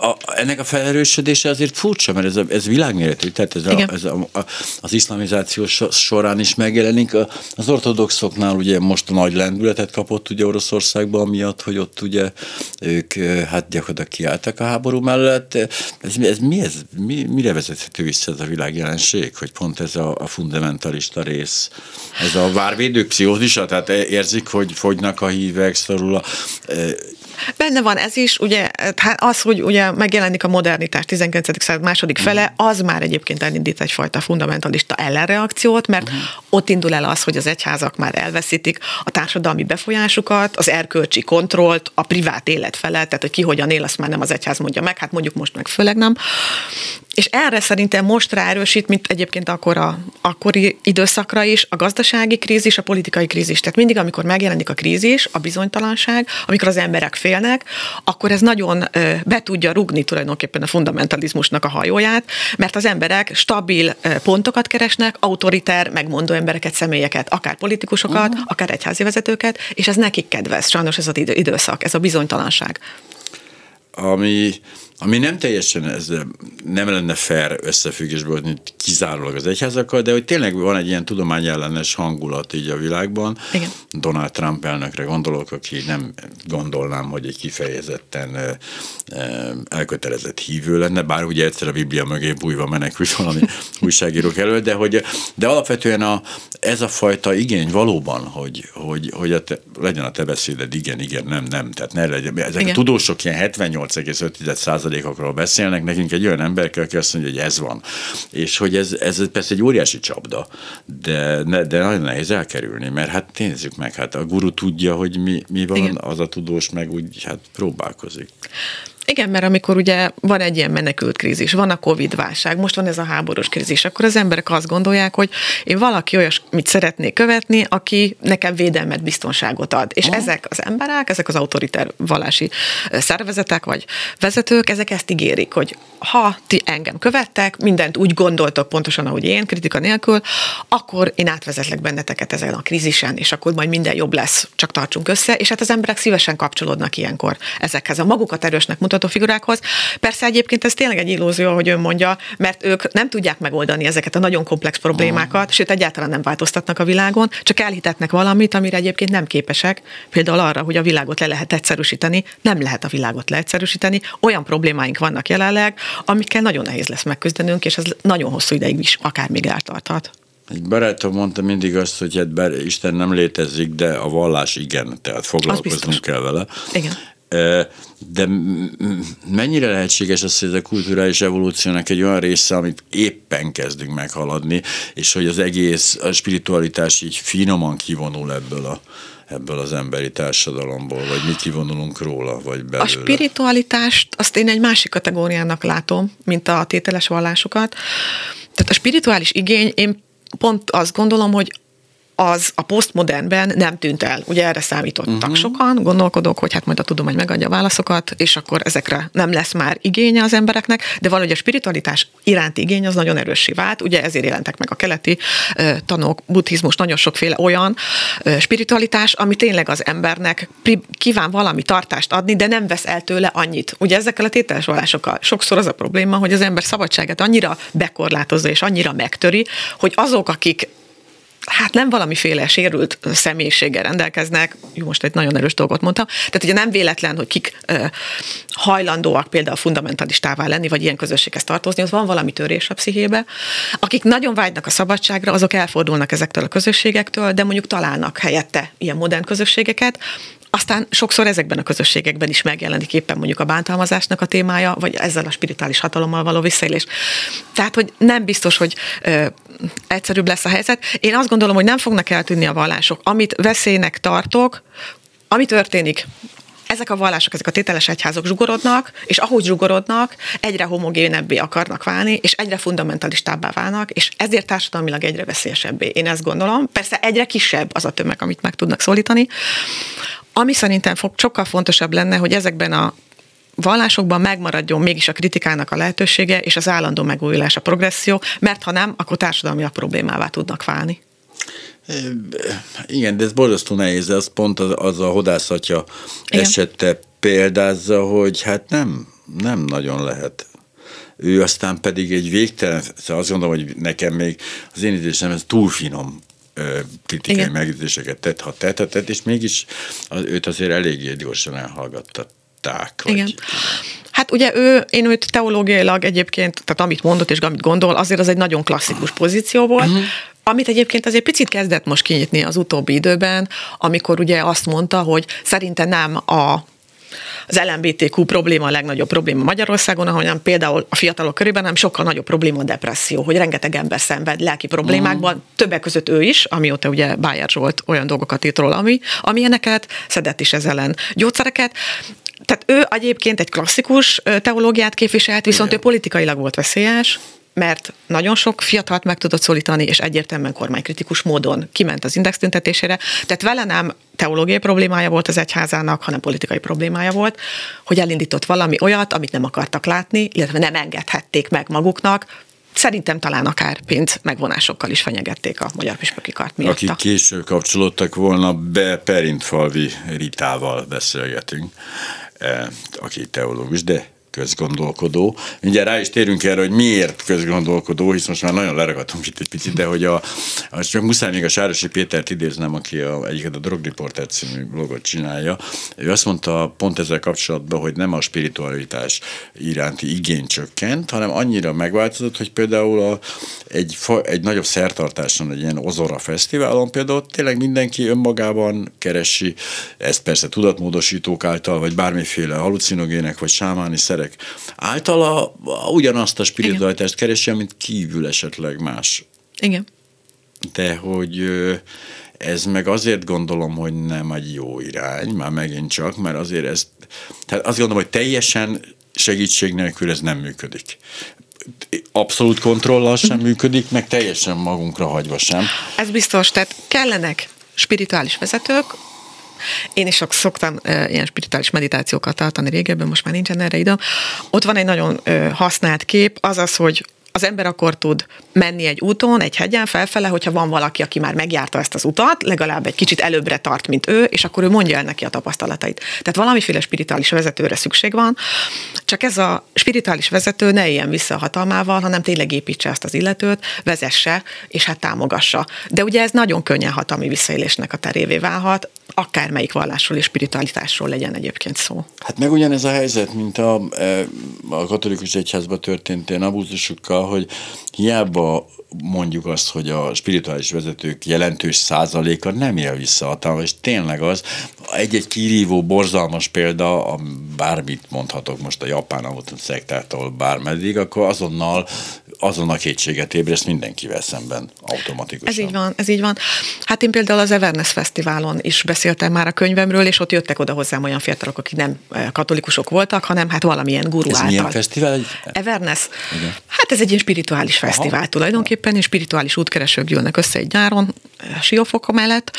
A, ennek a felerősödése azért furcsa, mert ez, a, ez világméretű, tehát ez, a, ez a, a, az iszlamizáció során is megjelenik. Az ortodoxoknál ugye most a nagy lendületet kapott ugye Oroszországban, miatt, hogy ott ugye ők hát gyakorlatilag kiálltak a háború mellett. Ez, ez mi ez? Mi, mire vezethető vissza ez a világjelenség, hogy pont ez a, a fundamentalista rész, ez a várvédő pszichózisa, tehát érzik, hogy fogynak a hívek, szorul a Benne van ez is, ugye, hát az, hogy ugye megjelenik a modernitás 19. század második fele, az már egyébként elindít egyfajta fundamentalista ellenreakciót, mert uh-huh. ott indul el az, hogy az egyházak már elveszítik a társadalmi befolyásukat, az erkölcsi kontrollt, a privát élet felett, tehát hogy ki hogyan él, azt már nem az egyház mondja meg, hát mondjuk most meg főleg nem. És erre szerintem most ráerősít, mint egyébként akkor a akkori időszakra is, a gazdasági krízis, a politikai krízis. Tehát mindig, amikor megjelenik a krízis, a bizonytalanság, amikor az emberek félnek, akkor ez nagyon be tudja rugni tulajdonképpen a fundamentalizmusnak a hajóját, mert az emberek stabil pontokat keresnek, autoriter, megmondó embereket, személyeket, akár politikusokat, uh-huh. akár egyházi vezetőket, és ez nekik kedvez, sajnos ez az időszak, ez a bizonytalanság. Ami ami nem teljesen ez nem lenne fair összefüggésből, mint kizárólag az egyházakkal, de hogy tényleg van egy ilyen tudományellenes hangulat így a világban. Igen. Donald Trump elnökre gondolok, aki nem gondolnám, hogy egy kifejezetten elkötelezett hívő lenne, bár ugye egyszer a Biblia mögé bújva menekült valami <laughs> újságírók elől, de, hogy, de alapvetően a, ez a fajta igény valóban, hogy, hogy, hogy a te, legyen a te beszéded igen, igen, nem, nem, tehát ne legyen. Ezek igen. a tudósok ilyen 78,5 százalékokról beszélnek, nekünk egy olyan ember kell, aki azt mondja, hogy ez van. És hogy ez, ez persze egy óriási csapda, de, de nagyon nehéz elkerülni, mert hát nézzük meg, hát a guru tudja, hogy mi, mi van, Igen. az a tudós meg úgy hát próbálkozik. Igen, mert amikor ugye van egy ilyen menekült krízis, van a Covid válság, most van ez a háborús krízis, akkor az emberek azt gondolják, hogy én valaki olyasmit szeretnék követni, aki nekem védelmet, biztonságot ad. És oh. ezek az emberek, ezek az autoriter vallási szervezetek vagy vezetők, ezek ezt ígérik, hogy ha ti engem követtek, mindent úgy gondoltok pontosan, ahogy én, kritika nélkül, akkor én átvezetlek benneteket ezen a krízisen, és akkor majd minden jobb lesz, csak tartsunk össze, és hát az emberek szívesen kapcsolódnak ilyenkor ezekhez a magukat erősnek mutató mutató figurákhoz. Persze egyébként ez tényleg egy illúzió, hogy ön mondja, mert ők nem tudják megoldani ezeket a nagyon komplex problémákat, oh. sőt egyáltalán nem változtatnak a világon, csak elhitetnek valamit, amire egyébként nem képesek, például arra, hogy a világot le lehet egyszerűsíteni, nem lehet a világot leegyszerűsíteni, olyan problémáink vannak jelenleg, amikkel nagyon nehéz lesz megküzdenünk, és ez nagyon hosszú ideig is akár még eltarthat. Egy barátom mondta mindig azt, hogy hát bár Isten nem létezik, de a vallás igen, tehát foglalkoznunk kell vele. Igen. De mennyire lehetséges az, hogy ez a kulturális evolúciónak egy olyan része, amit éppen kezdünk meghaladni, és hogy az egész a spiritualitás így finoman kivonul ebből a ebből az emberi társadalomból, vagy mi kivonulunk róla, vagy belőle? A spiritualitást azt én egy másik kategóriának látom, mint a tételes vallásokat. Tehát a spirituális igény, én pont azt gondolom, hogy az a posztmodernben nem tűnt el. Ugye erre számítottak uh-huh. sokan, gondolkodok, hogy hát majd a tudomány megadja a válaszokat, és akkor ezekre nem lesz már igénye az embereknek, de valahogy a spiritualitás iránti igény az nagyon erőssé vált. Ugye ezért jelentek meg a keleti uh, tanok, buddhizmus, nagyon sokféle olyan uh, spiritualitás, ami tényleg az embernek kíván valami tartást adni, de nem vesz el tőle annyit. Ugye ezekkel a tételes vallásokkal sokszor az a probléma, hogy az ember szabadságát annyira bekorlátozza és annyira megtöri, hogy azok, akik hát nem valamiféle sérült személyiséggel rendelkeznek, jó, most egy nagyon erős dolgot mondtam, tehát ugye nem véletlen, hogy kik ö, hajlandóak például fundamentalistává lenni, vagy ilyen közösséghez tartozni, az van valami törés a pszichébe. Akik nagyon vágynak a szabadságra, azok elfordulnak ezektől a közösségektől, de mondjuk találnak helyette ilyen modern közösségeket, aztán sokszor ezekben a közösségekben is megjelenik éppen mondjuk a bántalmazásnak a témája, vagy ezzel a spirituális hatalommal való visszaélés. Tehát, hogy nem biztos, hogy ö, egyszerűbb lesz a helyzet. Én azt gondolom, hogy nem fognak eltűnni a vallások. Amit veszélynek tartok, ami történik, ezek a vallások, ezek a tételes egyházok zsugorodnak, és ahogy zsugorodnak, egyre homogénebbé akarnak válni, és egyre fundamentalistábbá válnak, és ezért társadalmilag egyre veszélyesebbé. Én ezt gondolom. Persze egyre kisebb az a tömeg, amit meg tudnak szólítani. Ami szerintem fog, sokkal fontosabb lenne, hogy ezekben a vallásokban megmaradjon mégis a kritikának a lehetősége, és az állandó megújulás, a progresszió, mert ha nem, akkor társadalmi problémává tudnak válni. Igen, de ez borzasztó nehéz, ez pont az, az a hodászatja Igen. esette példázza, hogy hát nem, nem nagyon lehet ő aztán pedig egy végtelen, szóval azt gondolom, hogy nekem még az én idősem ez túl finom kritikai megjegyzéseket tett, ha tett, és mégis az, őt azért eléggé gyorsan elhallgattatták. Igen. Vagy, Hát ugye ő, én őt teológiailag egyébként, tehát amit mondott és amit gondol, azért az egy nagyon klasszikus pozíció volt, uh-huh amit egyébként azért picit kezdett most kinyitni az utóbbi időben, amikor ugye azt mondta, hogy szerinte nem a az LMBTQ probléma a legnagyobb probléma Magyarországon, ahogyan például a fiatalok körében, nem sokkal nagyobb probléma a depresszió, hogy rengeteg ember szenved lelki problémákban, mm. többek között ő is, amióta ugye Bájer Zsolt olyan dolgokat írt róla, ami, amilyeneket, szedett is ezzel ellen gyógyszereket, tehát ő egyébként egy klasszikus teológiát képviselt, viszont Igen. ő politikailag volt veszélyes, mert nagyon sok fiatalt meg tudott szólítani, és egyértelműen kormánykritikus módon kiment az index tüntetésére. Tehát vele nem teológiai problémája volt az egyházának, hanem politikai problémája volt, hogy elindított valami olyat, amit nem akartak látni, illetve nem engedhették meg maguknak, Szerintem talán akár pénz megvonásokkal is fenyegették a magyar püspöki kart miatt. Akik később kapcsolódtak volna be, Perintfalvi Ritával beszélgetünk, aki teológus, de közgondolkodó. Mindjárt rá is térünk erre, hogy miért közgondolkodó, hisz most már nagyon leragadtunk itt egy picit, de hogy a, a csak muszáj még a Sárosi Pétert idéznem, aki a, egyiket a Drog Reporter című blogot csinálja. Ő azt mondta pont ezzel kapcsolatban, hogy nem a spiritualitás iránti igény csökkent, hanem annyira megváltozott, hogy például a, egy, egy nagyobb szertartáson, egy ilyen Ozora fesztiválon például tényleg mindenki önmagában keresi, ezt persze tudatmódosítók által, vagy bármiféle halucinogének, vagy sámáni szer szerek általa ugyanazt a spiritualitást keresi, mint kívül esetleg más. Igen. De hogy ez meg azért gondolom, hogy nem egy jó irány, már megint csak, mert azért ez, tehát azt gondolom, hogy teljesen segítség nélkül ez nem működik. Abszolút kontrollal sem <laughs> működik, meg teljesen magunkra hagyva sem. Ez biztos, tehát kellenek spirituális vezetők, én is sok szoktam ilyen spirituális meditációkat tartani régebben, most már nincsen erre időm. Ott van egy nagyon használt kép, az az, hogy az ember akkor tud menni egy úton, egy hegyen felfele, hogyha van valaki, aki már megjárta ezt az utat, legalább egy kicsit előbbre tart, mint ő, és akkor ő mondja el neki a tapasztalatait. Tehát valamiféle spirituális vezetőre szükség van, csak ez a spirituális vezető ne éljen vissza a hatalmával, hanem tényleg építse ezt az illetőt, vezesse, és hát támogassa. De ugye ez nagyon könnyen hatalmi visszaélésnek a terévé válhat, akármelyik vallásról és spiritualitásról legyen egyébként szó. Hát meg ugyanez a helyzet, mint a, e, a katolikus egyházban történt ilyen abúzusokkal, hogy hiába mondjuk azt, hogy a spirituális vezetők jelentős százaléka nem él vissza hatalma, és tényleg az egy-egy kirívó, borzalmas példa, a, bármit mondhatok most a japán a szektától bármeddig, akkor azonnal azon a kétséget ébreszt mindenkivel szemben automatikusan. Ez így van, ez így van. Hát én például az Everness Fesztiválon is beszéltem már a könyvemről, és ott jöttek oda hozzám olyan fiatalok, akik nem eh, katolikusok voltak, hanem hát valamilyen guru ez által. milyen fesztivál? Everness? Igen. Hát ez egy ilyen spirituális Aha. fesztivál tulajdonképpen, és spirituális útkeresők gyűlnek össze egy nyáron, eh, siófoka mellett,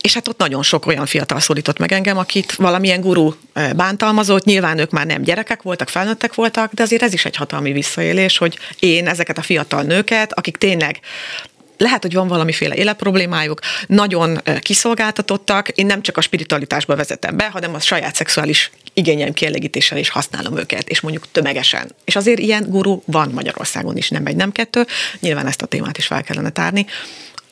és hát ott nagyon sok olyan fiatal szólított meg engem, akit valamilyen guru eh, bántalmazott, nyilván ők már nem gyerekek voltak, felnőttek voltak, de azért ez is egy hatalmi visszaélés, hogy én ezeket a fiatal nőket, akik tényleg lehet, hogy van valamiféle életproblémájuk, nagyon kiszolgáltatottak, én nem csak a spiritualitásba vezetem be, hanem a saját szexuális igényeim kielégítéssel is használom őket, és mondjuk tömegesen. És azért ilyen guru van Magyarországon is, nem egy, nem kettő. Nyilván ezt a témát is fel kellene tárni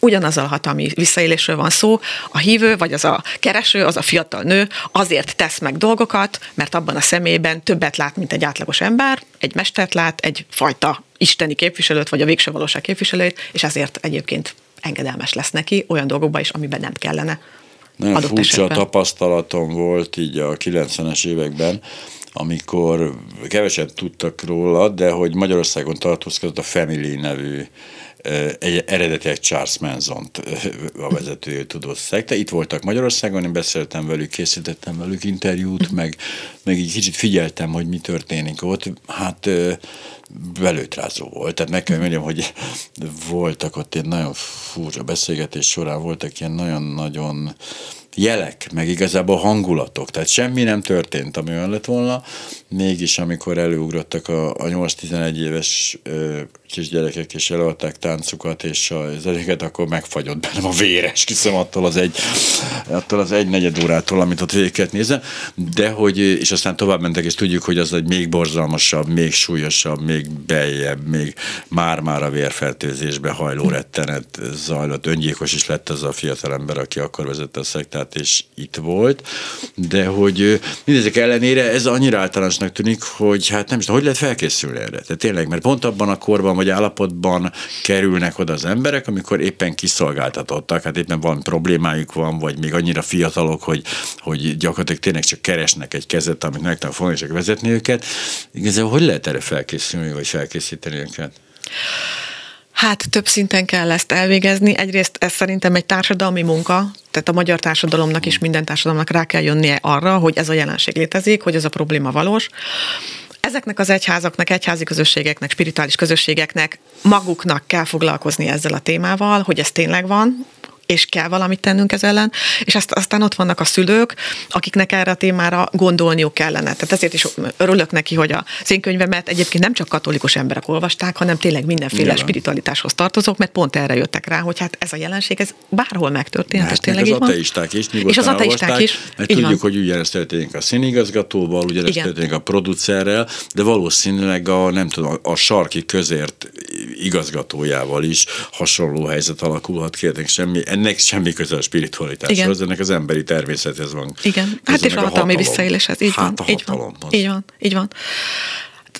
ugyanazzal a hatalmi visszaélésről van szó, a hívő, vagy az a kereső, az a fiatal nő azért tesz meg dolgokat, mert abban a személyben többet lát, mint egy átlagos ember, egy mestert lát, egy fajta isteni képviselőt, vagy a végső valóság képviselőt, és ezért egyébként engedelmes lesz neki olyan dolgokban is, amiben nem kellene. Nagyon furcsa esetben. tapasztalatom volt így a 90-es években, amikor keveset tudtak róla, de hogy Magyarországon tartózkodott a Family nevű egy eredetileg Charles manson a vezetője tudott szekte. Itt voltak Magyarországon, én beszéltem velük, készítettem velük interjút, meg, meg így kicsit figyeltem, hogy mi történik ott. Hát belőtrázó volt. Tehát meg kell mondjam, hogy voltak ott egy nagyon furcsa beszélgetés során, voltak ilyen nagyon-nagyon jelek, meg igazából hangulatok. Tehát semmi nem történt, ami olyan lett volna. Mégis, amikor előugrottak a, a 8-11 éves ö, kisgyerekek, és előadták táncukat, és a zenéket, akkor megfagyott bennem a véres, hiszem attól az egy, attól az egy negyed órától, amit ott végig nézem, de hogy, és aztán tovább mentek, és tudjuk, hogy az egy még borzalmasabb, még súlyosabb, még beljebb, még már-már a vérfertőzésbe hajló rettenet zajlott. Öngyilkos is lett az a fiatalember, aki akkor vezette a szektát, és itt volt, de hogy mindezek ellenére ez annyira általánosnak tűnik, hogy hát nem is hogy lehet felkészülni erre. Tehát tényleg, mert pont abban a korban vagy állapotban kerülnek oda az emberek, amikor éppen kiszolgáltatottak, hát éppen van problémájuk van, vagy még annyira fiatalok, hogy, hogy gyakorlatilag tényleg csak keresnek egy kezet, amit meg tudnak fogni, csak vezetni őket. Igazából hogy lehet erre felkészülni, vagy felkészíteni őket? Hát több szinten kell ezt elvégezni. Egyrészt ez szerintem egy társadalmi munka, tehát a magyar társadalomnak és minden társadalomnak rá kell jönnie arra, hogy ez a jelenség létezik, hogy ez a probléma valós ezeknek az egyházaknak, egyházi közösségeknek, spirituális közösségeknek maguknak kell foglalkozni ezzel a témával, hogy ez tényleg van, és kell valamit tennünk ez ellen, és azt, aztán ott vannak a szülők, akiknek erre a témára gondolniuk kellene. Tehát ezért is örülök neki, hogy a én könyvemet egyébként nem csak katolikus emberek olvasták, hanem tényleg mindenféle Nyilván. spiritualitáshoz tartozók, mert pont erre jöttek rá, hogy hát ez a jelenség, ez bárhol megtörténhet, és tényleg az így ateisták is És az ateisták is. Mert tudjuk, van. hogy ugyanezt történik a színigazgatóval, ugyanezt Igen. történik a producerrel, de valószínűleg a, nem tudom, a sarki közért igazgatójával is hasonló helyzet alakulhat ki, semmi ennek semmi köze a spiritualitáshoz, ennek az emberi természethez van. Igen, hát és a hatalmi visszaéléshez, így hát van. Így van, így van, így van.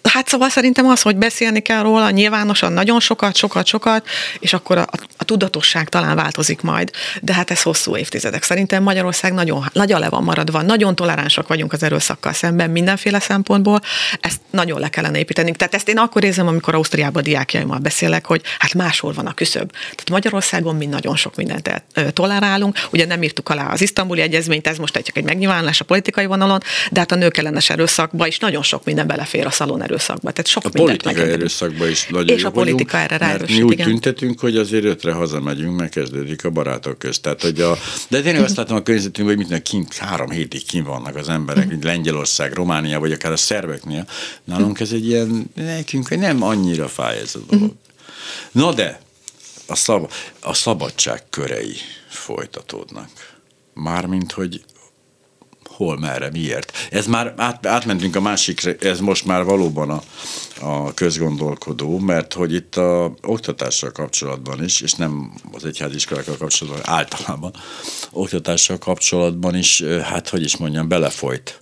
Hát szóval szerintem az, hogy beszélni kell róla nyilvánosan nagyon sokat, sokat, sokat, és akkor a, a tudatosság talán változik majd. De hát ez hosszú évtizedek. Szerintem Magyarország nagyon, nagyon le van maradva, nagyon toleránsak vagyunk az erőszakkal szemben mindenféle szempontból. Ezt nagyon le kellene építeni. Tehát ezt én akkor érzem, amikor Ausztriában diákjaimmal beszélek, hogy hát máshol van a küszöb. Tehát Magyarországon mi nagyon sok mindent tolerálunk. Ugye nem írtuk alá az isztambuli egyezményt, ez most egy, egy megnyilvánulás a politikai vonalon, de hát a nők ellenes erőszakba is nagyon sok minden belefér a szalon erőszakba. Tehát sok a politikai erőszakba is nagyon És a politika erre mert mi úgy igen. tüntetünk, hogy azért ötre hazamegyünk, megkezdődik a barátok közt. Tehát, hogy a, de tényleg azt látom a környezetünkben, hogy mit kint, három hétig kint vannak az emberek, mint Lengyelország, Románia, vagy akár a szerveknél. Nálunk ez egy ilyen, nekünk nem annyira fáj ez a dolog. Na de, a, szab, a szabadság körei folytatódnak. Mármint, hogy hol, merre, miért. Ez már át, átmentünk a másikra, ez most már valóban a, a közgondolkodó, mert hogy itt a oktatással kapcsolatban is, és nem az egyháziskolákkal kapcsolatban, általában oktatással kapcsolatban is, hát hogy is mondjam, belefolyt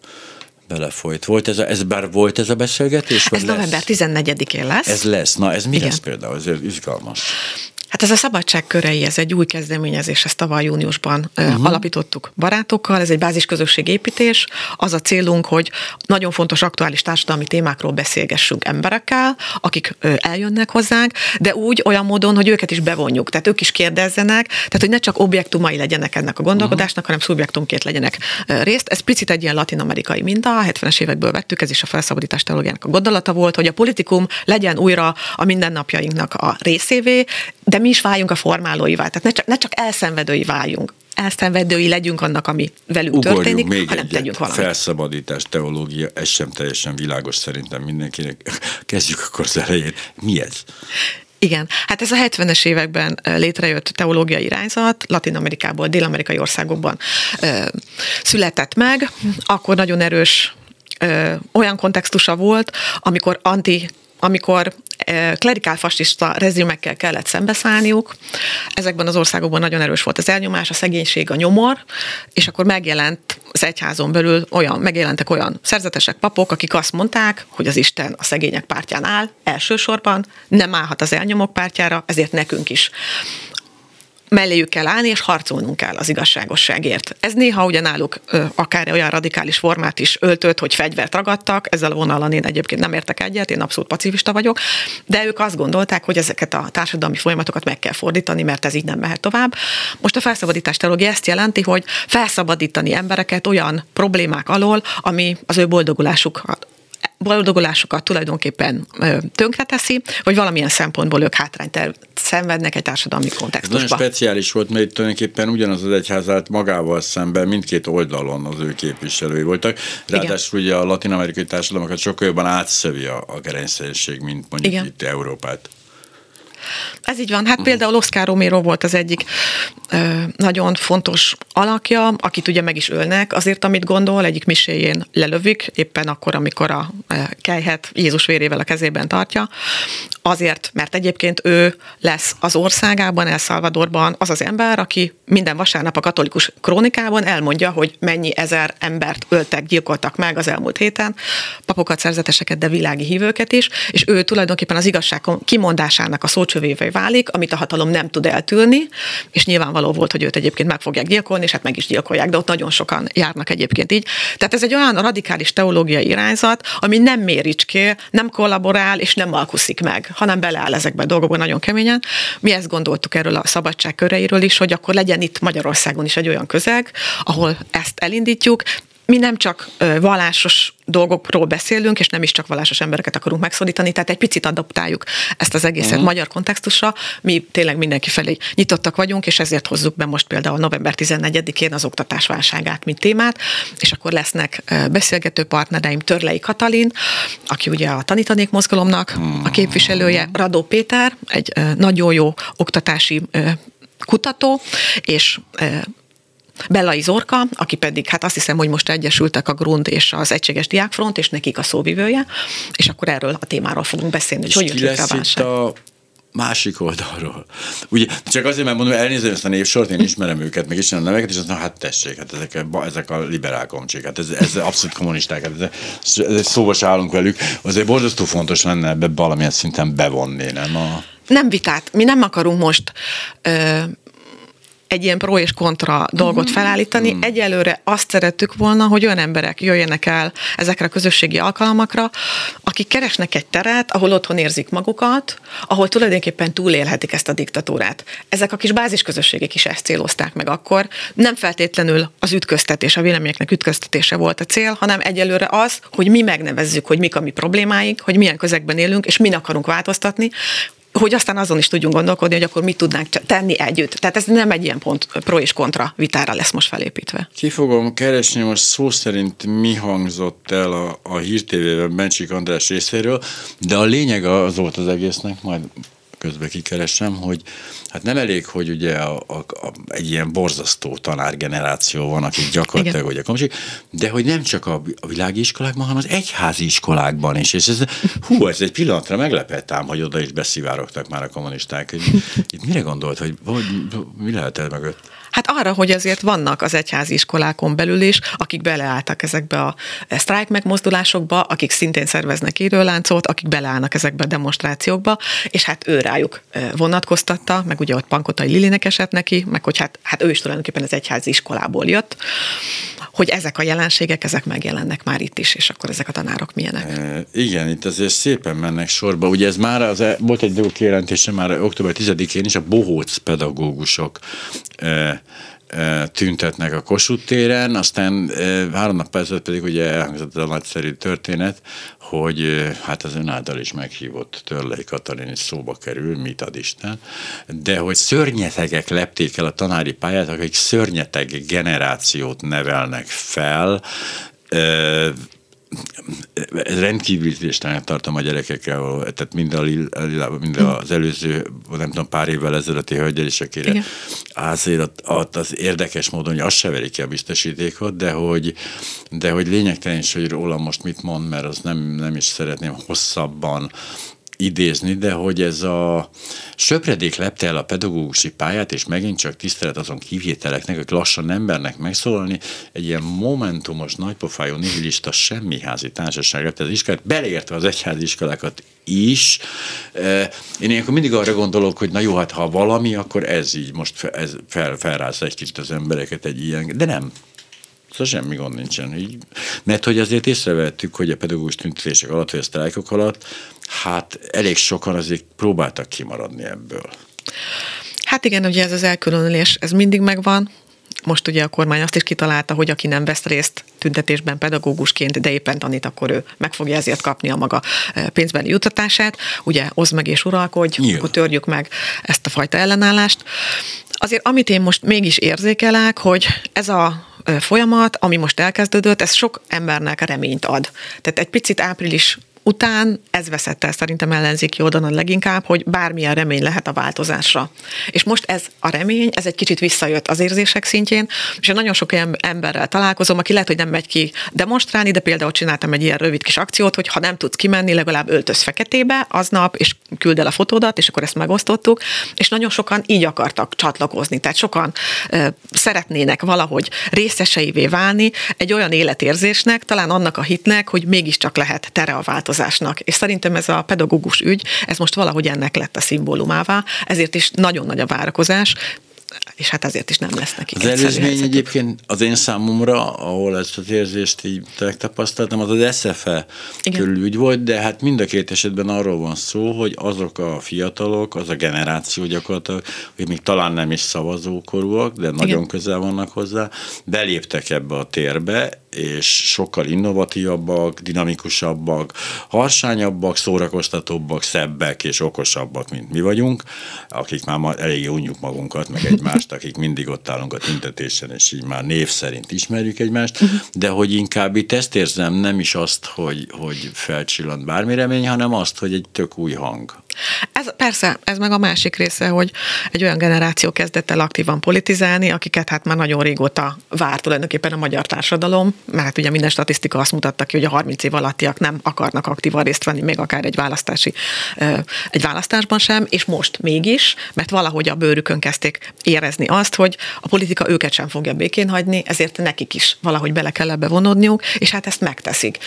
belefolyt. Volt ez, a, ez bár volt ez a beszélgetés? Ez november 14-én lesz. Ez lesz. Na, ez mi Igen. lesz például? Ez izgalmas. Hát ez a szabadság körei, ez egy új kezdeményezés, ezt tavaly júniusban uh-huh. alapítottuk barátokkal, ez egy bázisközösség építés. Az a célunk, hogy nagyon fontos aktuális társadalmi témákról beszélgessünk emberekkel, akik eljönnek hozzánk, de úgy olyan módon, hogy őket is bevonjuk, tehát ők is kérdezzenek, tehát hogy ne csak objektumai legyenek ennek a gondolkodásnak, uh-huh. hanem szubjektumként legyenek részt. Ez picit egy ilyen latin-amerikai minta, a 70-es évekből vettük, ez is a felszabadítás teológiának a gondolata volt, hogy a politikum legyen újra a mindennapjainknak a részévé, de mi is váljunk a formálóivá. Tehát ne csak, ne csak elszenvedői váljunk, elszenvedői legyünk annak, ami velünk Ugorjunk történik, még hanem egyet. tegyünk valamit. Felszabadítás, teológia, ez sem teljesen világos szerintem mindenkinek. <laughs> Kezdjük akkor az elején. Mi ez? Igen, hát ez a 70-es években létrejött teológiai irányzat, Latin-Amerikából, dél-amerikai országokban ö, született meg, akkor nagyon erős ö, olyan kontextusa volt, amikor anti amikor klerikál fasiszta rezimekkel kellett szembeszállniuk. Ezekben az országokban nagyon erős volt az elnyomás, a szegénység, a nyomor, és akkor megjelent az egyházon belül olyan, megjelentek olyan szerzetesek, papok, akik azt mondták, hogy az Isten a szegények pártján áll, elsősorban, nem állhat az elnyomók pártjára, ezért nekünk is melléjük kell állni, és harcolnunk kell az igazságosságért. Ez néha ugyanáluk akár olyan radikális formát is öltött, hogy fegyvert ragadtak, ezzel a vonalon én egyébként nem értek egyet, én abszolút pacifista vagyok, de ők azt gondolták, hogy ezeket a társadalmi folyamatokat meg kell fordítani, mert ez így nem mehet tovább. Most a felszabadítás teológia ezt jelenti, hogy felszabadítani embereket olyan problémák alól, ami az ő boldogulásukat boldogulásukat tulajdonképpen tönkreteszi, vagy valamilyen szempontból ők hátrányt szenvednek egy társadalmi kontextusban. Ez nagyon speciális volt, mert itt tulajdonképpen ugyanaz az egyház állt magával szemben mindkét oldalon az ő képviselői voltak. Ráadásul ugye a latin-amerikai társadalmakat sokkal jobban átszövi a, a mint mondjuk Igen. itt Európát. Ez így van. Hát uh-huh. például Oscar Romero volt az egyik ö, nagyon fontos alakja, akit ugye meg is ölnek azért, amit gondol, egyik miséjén lelövik, éppen akkor, amikor a kejhet Jézus vérével a kezében tartja, azért, mert egyébként ő lesz az országában, El Salvadorban az az ember, aki minden vasárnap a katolikus krónikában elmondja, hogy mennyi ezer embert öltek, gyilkoltak meg az elmúlt héten, papokat, szerzeteseket, de világi hívőket is, és ő tulajdonképpen az igazság kimondásának a szócsövével válik, amit a hatalom nem tud eltűrni, és nyilvánvaló volt, hogy őt egyébként meg fogják gyilkolni, és hát meg is gyilkolják, de ott nagyon sokan járnak egyébként így. Tehát ez egy olyan radikális teológiai irányzat, ami nem méricské, nem kollaborál és nem alkuszik meg, hanem beleáll ezekbe a dolgokba nagyon keményen. Mi ezt gondoltuk erről a szabadság köreiről is, hogy akkor legyen itt Magyarországon is egy olyan közeg, ahol ezt elindítjuk, mi nem csak vallásos dolgokról beszélünk, és nem is csak vallásos embereket akarunk megszólítani, tehát egy picit adaptáljuk ezt az egészet uh-huh. magyar kontextusra. Mi tényleg mindenki felé nyitottak vagyunk, és ezért hozzuk be most például november 14-én az oktatás válságát, mint témát, és akkor lesznek beszélgető partnereim Törlei Katalin, aki ugye a tanítanék mozgalomnak a képviselője, Radó Péter, egy nagyon jó oktatási kutató, és Bellai Zorka, aki pedig, hát azt hiszem, hogy most egyesültek a Grund és az Egységes Diákfront, és nekik a szóvivője, és akkor erről a témáról fogunk beszélni, hogy hogy jött a válság. a másik oldalról. Ugye, csak azért, mert mondom, elnézem ezt a névsort, én ismerem őket, meg ismerem a neveket, és azt mondom, hát tessék, hát ezek, ezek a liberál komcsik, hát ez, ez abszolút kommunisták, hát ez, ez szóba állunk velük, azért borzasztó fontos lenne ebbe valamilyen szinten bevonni, nem a... Nem vitát. Mi nem akarunk most ö, egy ilyen pro és kontra dolgot mhm. felállítani. Mm. Egyelőre azt szerettük volna, hogy olyan emberek jöjjenek el ezekre a közösségi alkalmakra, akik keresnek egy teret, ahol otthon érzik magukat, ahol tulajdonképpen túlélhetik ezt a diktatúrát. Ezek a kis bázisközösségek is ezt célozták meg akkor. Nem feltétlenül az ütköztetés, a véleményeknek ütköztetése volt a cél, hanem egyelőre az, hogy mi megnevezzük, hogy mik a mi problémáink, hogy milyen közegben élünk, és min akarunk változtatni, hogy aztán azon is tudjunk gondolkodni, hogy akkor mit tudnánk tenni együtt. Tehát ez nem egy ilyen pont pro és kontra vitára lesz most felépítve. Ki fogom keresni most szó szerint mi hangzott el a, a hírtévében Bencsik András részéről, de a lényeg az volt az egésznek, majd közben kikeresem, hogy hát nem elég, hogy ugye a, a, a, egy ilyen borzasztó tanárgeneráció van, akik gyakorlatilag ugye komsik, de hogy nem csak a, a világi iskolákban, hanem az egyházi iskolákban is. És ez, hú, ez egy pillanatra meglepett ám, hogy oda is beszivárogtak már a kommunisták. Itt mire gondolt, hogy, hogy mi lehet el mögött? Hát arra, hogy azért vannak az egyházi iskolákon belül is, akik beleálltak ezekbe a sztrájk megmozdulásokba, akik szintén szerveznek időláncot, akik beleállnak ezekbe a demonstrációkba, és hát ő rájuk vonatkoztatta, meg ugye ott Pankotai Lilinek esett neki, meg hogy hát, hát ő is tulajdonképpen az egyházi iskolából jött, hogy ezek a jelenségek, ezek megjelennek már itt is, és akkor ezek a tanárok milyenek. E, igen, itt azért szépen mennek sorba. Ugye ez már, az, e, volt egy dolog kijelentése már október 10-én is, a bohóc pedagógusok e, tüntetnek a Kossuth téren, aztán három nap ezelőtt pedig ugye elhangzott a nagyszerű történet, hogy hát az ön által is meghívott Törlei Katalin is szóba kerül, mit ad Isten, de hogy szörnyetegek lepték el a tanári pályát, akik szörnyeteg generációt nevelnek fel, rendkívül ízléstelenek tartom a gyerekekkel, tehát mind, a, mind az előző, nem tudom, pár évvel ezelőtti hölgyel is, akire azért ott, ott, az érdekes módon, hogy azt se verik ki a biztosítékot, de hogy, de hogy lényegtelen is, hogy róla most mit mond, mert az nem, nem is szeretném hosszabban idézni, de hogy ez a söpredék lepte el a pedagógusi pályát, és megint csak tisztelet azon kivételeknek, akik lassan embernek megszólalni, egy ilyen momentumos, nagypofájú nihilista semmiházi társaság lett az iskolát, beleértve az egyházi iskolákat is. Én ilyenkor mindig arra gondolok, hogy na jó, hát ha valami, akkor ez így most ez fel, felráz egy kicsit az embereket egy ilyen, de nem, Szóval semmi gond nincsen. Így, mert hogy azért észrevettük, hogy a pedagógus tüntetések alatt, vagy a sztrájkok alatt, hát elég sokan azért próbáltak kimaradni ebből. Hát igen, ugye ez az elkülönülés, ez mindig megvan, most ugye a kormány azt is kitalálta, hogy aki nem vesz részt tüntetésben pedagógusként, de éppen tanít, akkor ő meg fogja ezért kapni a maga e, pénzbeli jutatását. Ugye oszd meg és uralkodj, Nyilván. akkor törjük meg ezt a fajta ellenállást. Azért amit én most mégis érzékelek, hogy ez a folyamat, ami most elkezdődött, ez sok embernek reményt ad. Tehát egy picit április után ez veszett el szerintem ellenzéki oldalon leginkább, hogy bármilyen remény lehet a változásra. És most ez a remény, ez egy kicsit visszajött az érzések szintjén, és én nagyon sok olyan emberrel találkozom, aki lehet, hogy nem megy ki demonstrálni, de például csináltam egy ilyen rövid kis akciót, hogy ha nem tudsz kimenni, legalább öltöz feketébe aznap, és küld el a fotódat, és akkor ezt megosztottuk, és nagyon sokan így akartak csatlakozni, tehát sokan ö, szeretnének valahogy részeseivé válni egy olyan életérzésnek, talán annak a hitnek, hogy mégiscsak lehet tere a változás változásnak. És szerintem ez a pedagógus ügy, ez most valahogy ennek lett a szimbólumává, ezért is nagyon nagy a várakozás, és hát ezért is nem lesz neki. Az előzmény egyébként az én számomra, ahol ezt az érzést így megtapasztaltam, az az SFE körülügy volt, de hát mind a két esetben arról van szó, hogy azok a fiatalok, az a generáció gyakorlatilag, hogy még talán nem is szavazókorúak, de nagyon Igen. közel vannak hozzá, beléptek ebbe a térbe, és sokkal innovatívabbak, dinamikusabbak, harsányabbak, szórakoztatóbbak, szebbek és okosabbak, mint mi vagyunk, akik már eléggé unjuk magunkat, meg egymást, <laughs> akik mindig ott állunk a tüntetésen, és így már név szerint ismerjük egymást, de hogy inkább itt ezt érzem, nem is azt, hogy, hogy felcsillant bármi remény, hanem azt, hogy egy tök új hang. Ez, persze, ez meg a másik része, hogy egy olyan generáció kezdett el aktívan politizálni, akiket hát már nagyon régóta vár tulajdonképpen a magyar társadalom, mert hát ugye minden statisztika azt mutatta ki, hogy a 30 év alattiak nem akarnak aktívan részt venni, még akár egy választási, egy választásban sem, és most mégis, mert valahogy a bőrükön kezdték érezni azt, hogy a politika őket sem fogja békén hagyni, ezért nekik is valahogy bele kell ebbe vonódniuk, és hát ezt megteszik.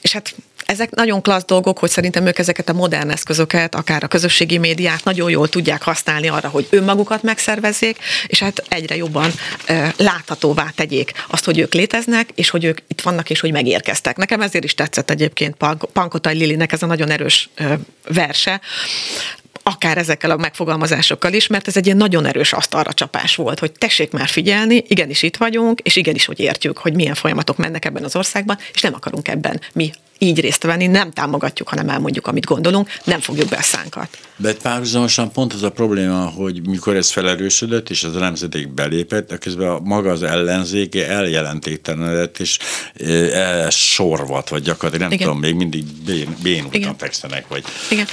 És hát ezek nagyon klassz dolgok, hogy szerintem ők ezeket a modern eszközöket, akár a közösségi médiát nagyon jól tudják használni arra, hogy önmagukat megszervezzék, és hát egyre jobban e, láthatóvá tegyék azt, hogy ők léteznek, és hogy ők itt vannak, és hogy megérkeztek. Nekem ezért is tetszett egyébként Pankotai Lilinek ez a nagyon erős e, verse, akár ezekkel a megfogalmazásokkal is, mert ez egy ilyen nagyon erős asztalra csapás volt, hogy tessék már figyelni, igenis itt vagyunk, és igenis, hogy értjük, hogy milyen folyamatok mennek ebben az országban, és nem akarunk ebben mi így részt venni, nem támogatjuk, hanem elmondjuk, amit gondolunk, nem fogjuk be a szánkat. De párhuzamosan pont az a probléma, hogy mikor ez felerősödött, és az a nemzedék belépett, közben a maga az ellenzéke eljelentéktelenedett, és e, sorvat, vagy gyakorlatilag nem Igen. tudom, még mindig bén, bén után fekszenek, vagy... Igen.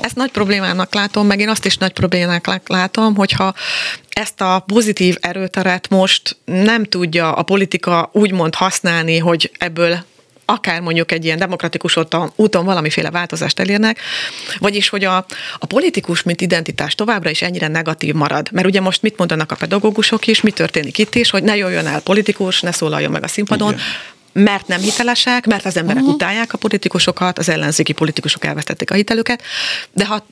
Ezt nagy problémának látom, meg én azt is nagy problémának látom, hogyha ezt a pozitív erőteret most nem tudja a politika úgymond használni, hogy ebből akár mondjuk egy ilyen demokratikus úton, valamiféle változást elérnek, vagyis hogy a, a politikus, mint identitás továbbra is ennyire negatív marad. Mert ugye most mit mondanak a pedagógusok is, mi történik itt is, hogy ne jöjjön el politikus, ne szólaljon meg a színpadon, Igen mert nem hitelesek, mert az emberek uh-huh. utálják a politikusokat, az ellenzéki politikusok elvesztették a hitelüket, de ha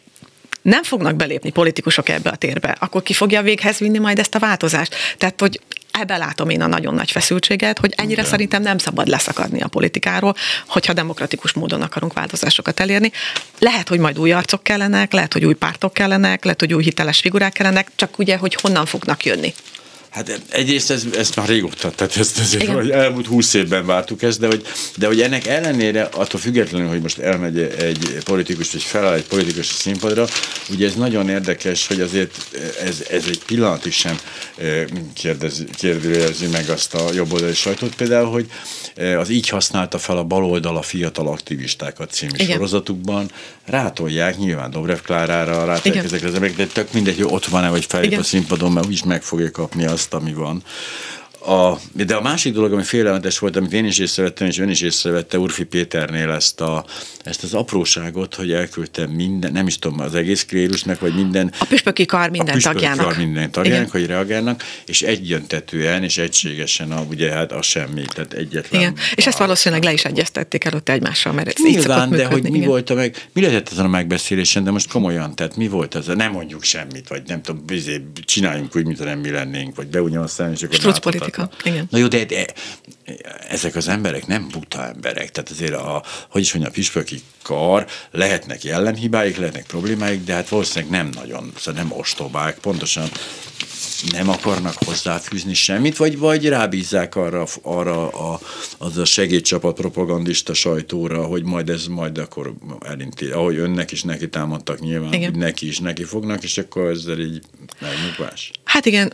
nem fognak belépni politikusok ebbe a térbe, akkor ki fogja véghez vinni majd ezt a változást? Tehát, hogy ebbe látom én a nagyon nagy feszültséget, hogy ennyire okay. szerintem nem szabad leszakadni a politikáról, hogyha demokratikus módon akarunk változásokat elérni. Lehet, hogy majd új arcok kellenek, lehet, hogy új pártok kellenek, lehet, hogy új hiteles figurák kellenek, csak ugye, hogy honnan fognak jönni. Hát egyrészt ez, ezt már régóta, tehát ezt azért, hogy elmúlt húsz évben vártuk ezt, de hogy, de hogy ennek ellenére, attól függetlenül, hogy most elmegy egy politikus, vagy feláll egy politikus a színpadra, ugye ez nagyon érdekes, hogy azért ez, ez egy pillanatig sem kérdez, kérdőjelezi meg azt a jobboldali sajtót, például, hogy az így használta fel a baloldal a fiatal aktivistákat című Igen. sorozatukban, rátolják nyilván Dobrev Klárára, rátolják ezekre az emberek, de tök mindegy, hogy ott van-e, vagy feljebb a színpadon, mert úgyis meg fogja kapni azt, ami van A, de a másik dolog, ami félelmetes volt, amit én is észrevettem, és ön is észrevette Urfi Péternél ezt, a, ezt az apróságot, hogy elküldtem minden, nem is tudom, az egész klérusnak, vagy minden. A püspöki kar minden a püspöki tagjának. Kar minden tagjának, Igen. hogy reagálnak, és egyöntetően és egységesen, a, ugye hát a semmi, tehát egyetlen. Igen. És ezt valószínűleg le is egyeztették előtte egymással, mert ez Nyilván, de működni, hogy mi igen. volt a meg, mi lehetett azon a megbeszélésen, de most komolyan, tehát mi volt az, nem mondjuk semmit, vagy nem tudom, bizé, csináljunk úgy, mintha nem mi lennénk, vagy beúnyom aztán, és akkor politika. Igen. Na jó, de, de ezek az emberek nem buta emberek, tehát azért a, hogy is mondjam, a püspöki kar, lehetnek jellemhibáik, lehetnek problémáik, de hát valószínűleg nem nagyon, szóval nem ostobák, pontosan nem akarnak hozzáfűzni semmit, vagy, vagy rábízzák arra, arra a, az a segédcsapat propagandista sajtóra, hogy majd ez majd akkor elinti, ahogy önnek is neki támadtak nyilván, igen. hogy neki is neki fognak, és akkor ezzel így megnyugvás. Hát igen,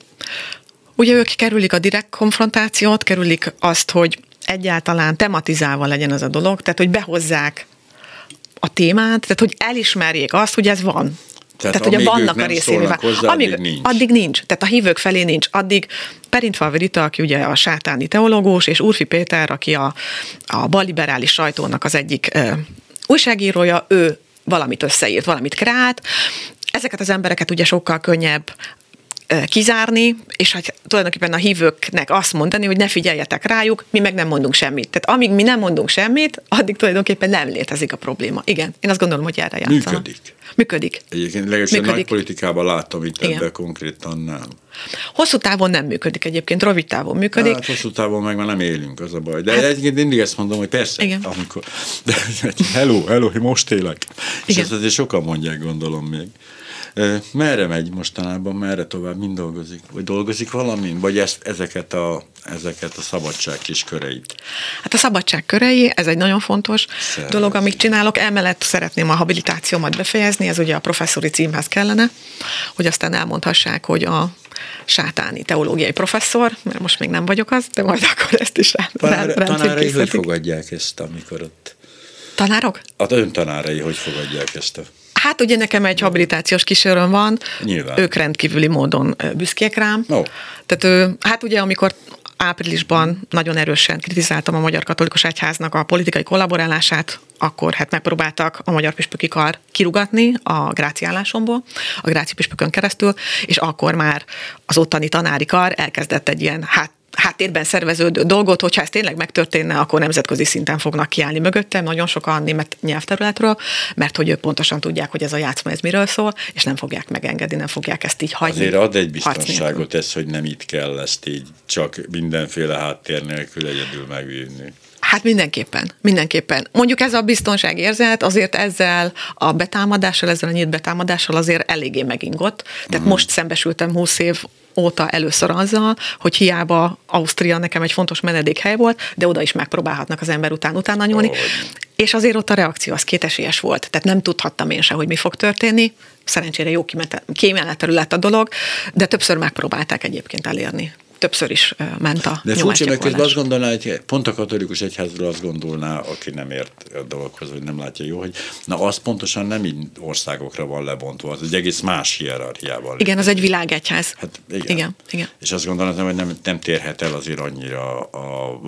Ugye ők kerülik a direkt konfrontációt, kerülik azt, hogy egyáltalán tematizálva legyen ez a dolog, tehát hogy behozzák a témát, tehát hogy elismerjék azt, hogy ez van. Tehát, tehát ugye vannak a részével. Hozzá, amíg, addig nincs. Addig nincs. Tehát a hívők felé nincs. Addig Perintfal Verita, aki ugye a sátáni teológus, és Urfi Péter, aki a, a balliberális sajtónak az egyik ö, újságírója, ő valamit összeírt, valamit kreált. Ezeket az embereket ugye sokkal könnyebb kizárni, és hát tulajdonképpen a hívőknek azt mondani, hogy ne figyeljetek rájuk, mi meg nem mondunk semmit. Tehát amíg mi nem mondunk semmit, addig tulajdonképpen nem létezik a probléma. Igen, én azt gondolom, hogy erre játszanak. Működik. Működik. Egyébként legalábbis a nagy politikában látom itt ebben konkrétan nem. Hosszú távon nem működik egyébként, rövid távon működik. Hát hosszú távon meg már nem élünk, az a baj. De hát, egyébként mindig ezt mondom, hogy persze, igen. amikor, <laughs> de hello, hello, most élek. Igen. És ezt azért sokan mondják, gondolom még. Merre megy mostanában, merre tovább, mind dolgozik? Vagy dolgozik valamin? Vagy ezt, ezeket, a, ezeket a szabadság kis köreit? Hát a szabadság körei, ez egy nagyon fontos Szervez. dolog, amit csinálok. Emellett szeretném a habilitációmat befejezni, ez ugye a professzori címhez kellene, hogy aztán elmondhassák, hogy a sátáni teológiai professzor, mert most még nem vagyok az, de majd akkor ezt is rá, Tanár, Tanárai hogy fogadják ezt, amikor ott... Tanárok? A ön tanárai hogy fogadják ezt a Hát ugye nekem egy habilitációs kísérőm van, Nyilván. ők rendkívüli módon büszkék rám. Oh. Tehát hát ugye amikor áprilisban nagyon erősen kritizáltam a Magyar Katolikus Egyháznak a politikai kollaborálását, akkor hát megpróbáltak a Magyar Püspöki Kar kirugatni a gráci állásomból, a gráci püspökön keresztül, és akkor már az ottani tanári kar elkezdett egy ilyen hát háttérben szerveződő dolgot, hogyha ez tényleg megtörténne, akkor nemzetközi szinten fognak kiállni mögöttem, nagyon sokan német nyelvterületről, mert hogy ők pontosan tudják, hogy ez a játszma ez miről szól, és nem fogják megengedni, nem fogják ezt így hagyni. Azért ad egy biztonságot ez, hogy nem itt kell ezt így csak mindenféle háttér nélkül egyedül megvívni. Hát mindenképpen, mindenképpen. Mondjuk ez a biztonságérzet azért ezzel a betámadással, ezzel a nyílt betámadással azért eléggé megingott. Tehát uh-huh. most szembesültem 20 év óta először azzal, hogy hiába Ausztria nekem egy fontos menedékhely volt, de oda is megpróbálhatnak az ember után utána nyúlni. Oh. És azért ott a reakció az kétesélyes volt. Tehát nem tudhattam én se, hogy mi fog történni. Szerencsére jó kimenetelő lett a dolog, de többször megpróbálták egyébként elérni többször is ment a De furcsa, mert közben azt gondolná, hogy pont a katolikus egyházról azt gondolná, aki nem ért a dologhoz, vagy nem látja jó, hogy na az pontosan nem így országokra van lebontva, az egy egész más hierarchiával. Igen, az egy világegyház. Hát igen. igen, igen. És azt gondolom, hogy nem, nem térhet el azért annyira a,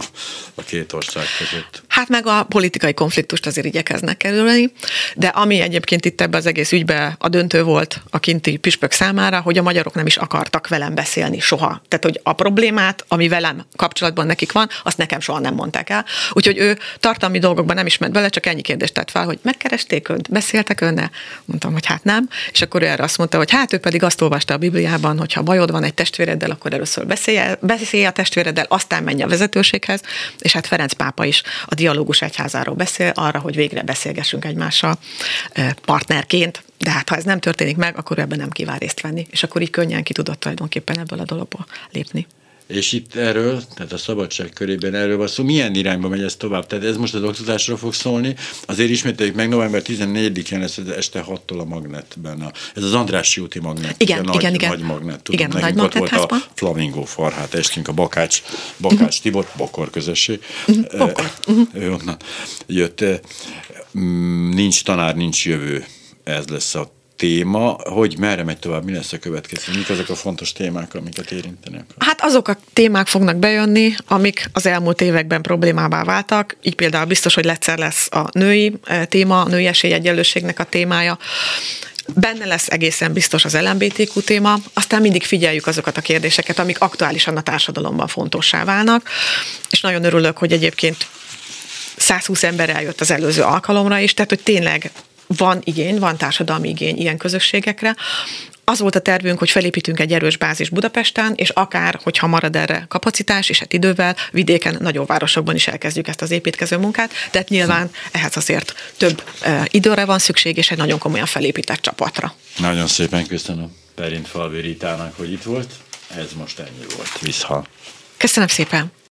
a két ország között. Hát meg a politikai konfliktust azért igyekeznek kerülni, de ami egyébként itt ebbe az egész ügybe a döntő volt a kinti püspök számára, hogy a magyarok nem is akartak velem beszélni soha. Tehát, hogy a problémát, ami velem kapcsolatban nekik van, azt nekem soha nem mondták el. Úgyhogy ő tartalmi dolgokban nem is ment bele, csak ennyi kérdést tett fel, hogy megkeresték önt, beszéltek önne? Mondtam, hogy hát nem. És akkor ő erre azt mondta, hogy hát ő pedig azt olvasta a Bibliában, hogy ha bajod van egy testvéreddel, akkor először beszélj, beszélj a testvéreddel, aztán menj a vezetőséghez. És hát Ferenc pápa is a dialógus egyházáról beszél, arra, hogy végre beszélgessünk egymással partnerként, de hát ha ez nem történik meg, akkor ebben nem kíván részt venni, és akkor így könnyen ki tudott tulajdonképpen ebből a dologból lépni. És itt erről, tehát a szabadság körében erről van szó, milyen irányba megy ez tovább? Tehát ez most az oktatásra fog szólni. Azért ismételjük meg, november 14-én lesz este 6-tól a magnetben. A, ez az András úti magnet. Igen, igen, nagy, igen. Nagy magnet. Tudom, igen, a nagy ott volt a Flamingo farhát, estünk a Bakács, Bakács uh-huh. Tibor, Bokor közösség. Uh-huh. Bokor. Uh-huh. Ő onnan jött. Nincs tanár, nincs jövő. Ez lesz a téma, hogy merre megy tovább, mi lesz a következő, mik azok a fontos témák, amiket érinteni akar? Hát azok a témák fognak bejönni, amik az elmúlt években problémává váltak, így például biztos, hogy legyszer lesz a női eh, téma, a női esélyegyenlőségnek a témája, Benne lesz egészen biztos az LMBTQ téma, aztán mindig figyeljük azokat a kérdéseket, amik aktuálisan a társadalomban fontossá válnak, és nagyon örülök, hogy egyébként 120 ember eljött az előző alkalomra is, tehát hogy tényleg van igény, van társadalmi igény ilyen közösségekre. Az volt a tervünk, hogy felépítünk egy erős bázis Budapesten, és akár, hogyha marad erre kapacitás, és hát idővel, vidéken, nagyobb városokban is elkezdjük ezt az építkező munkát, de hát nyilván ehhez azért több e, időre van szükség, és egy nagyon komolyan felépített csapatra. Nagyon szépen köszönöm Perint Falvi Ritának, hogy itt volt. Ez most ennyi volt. Viszha. Köszönöm szépen.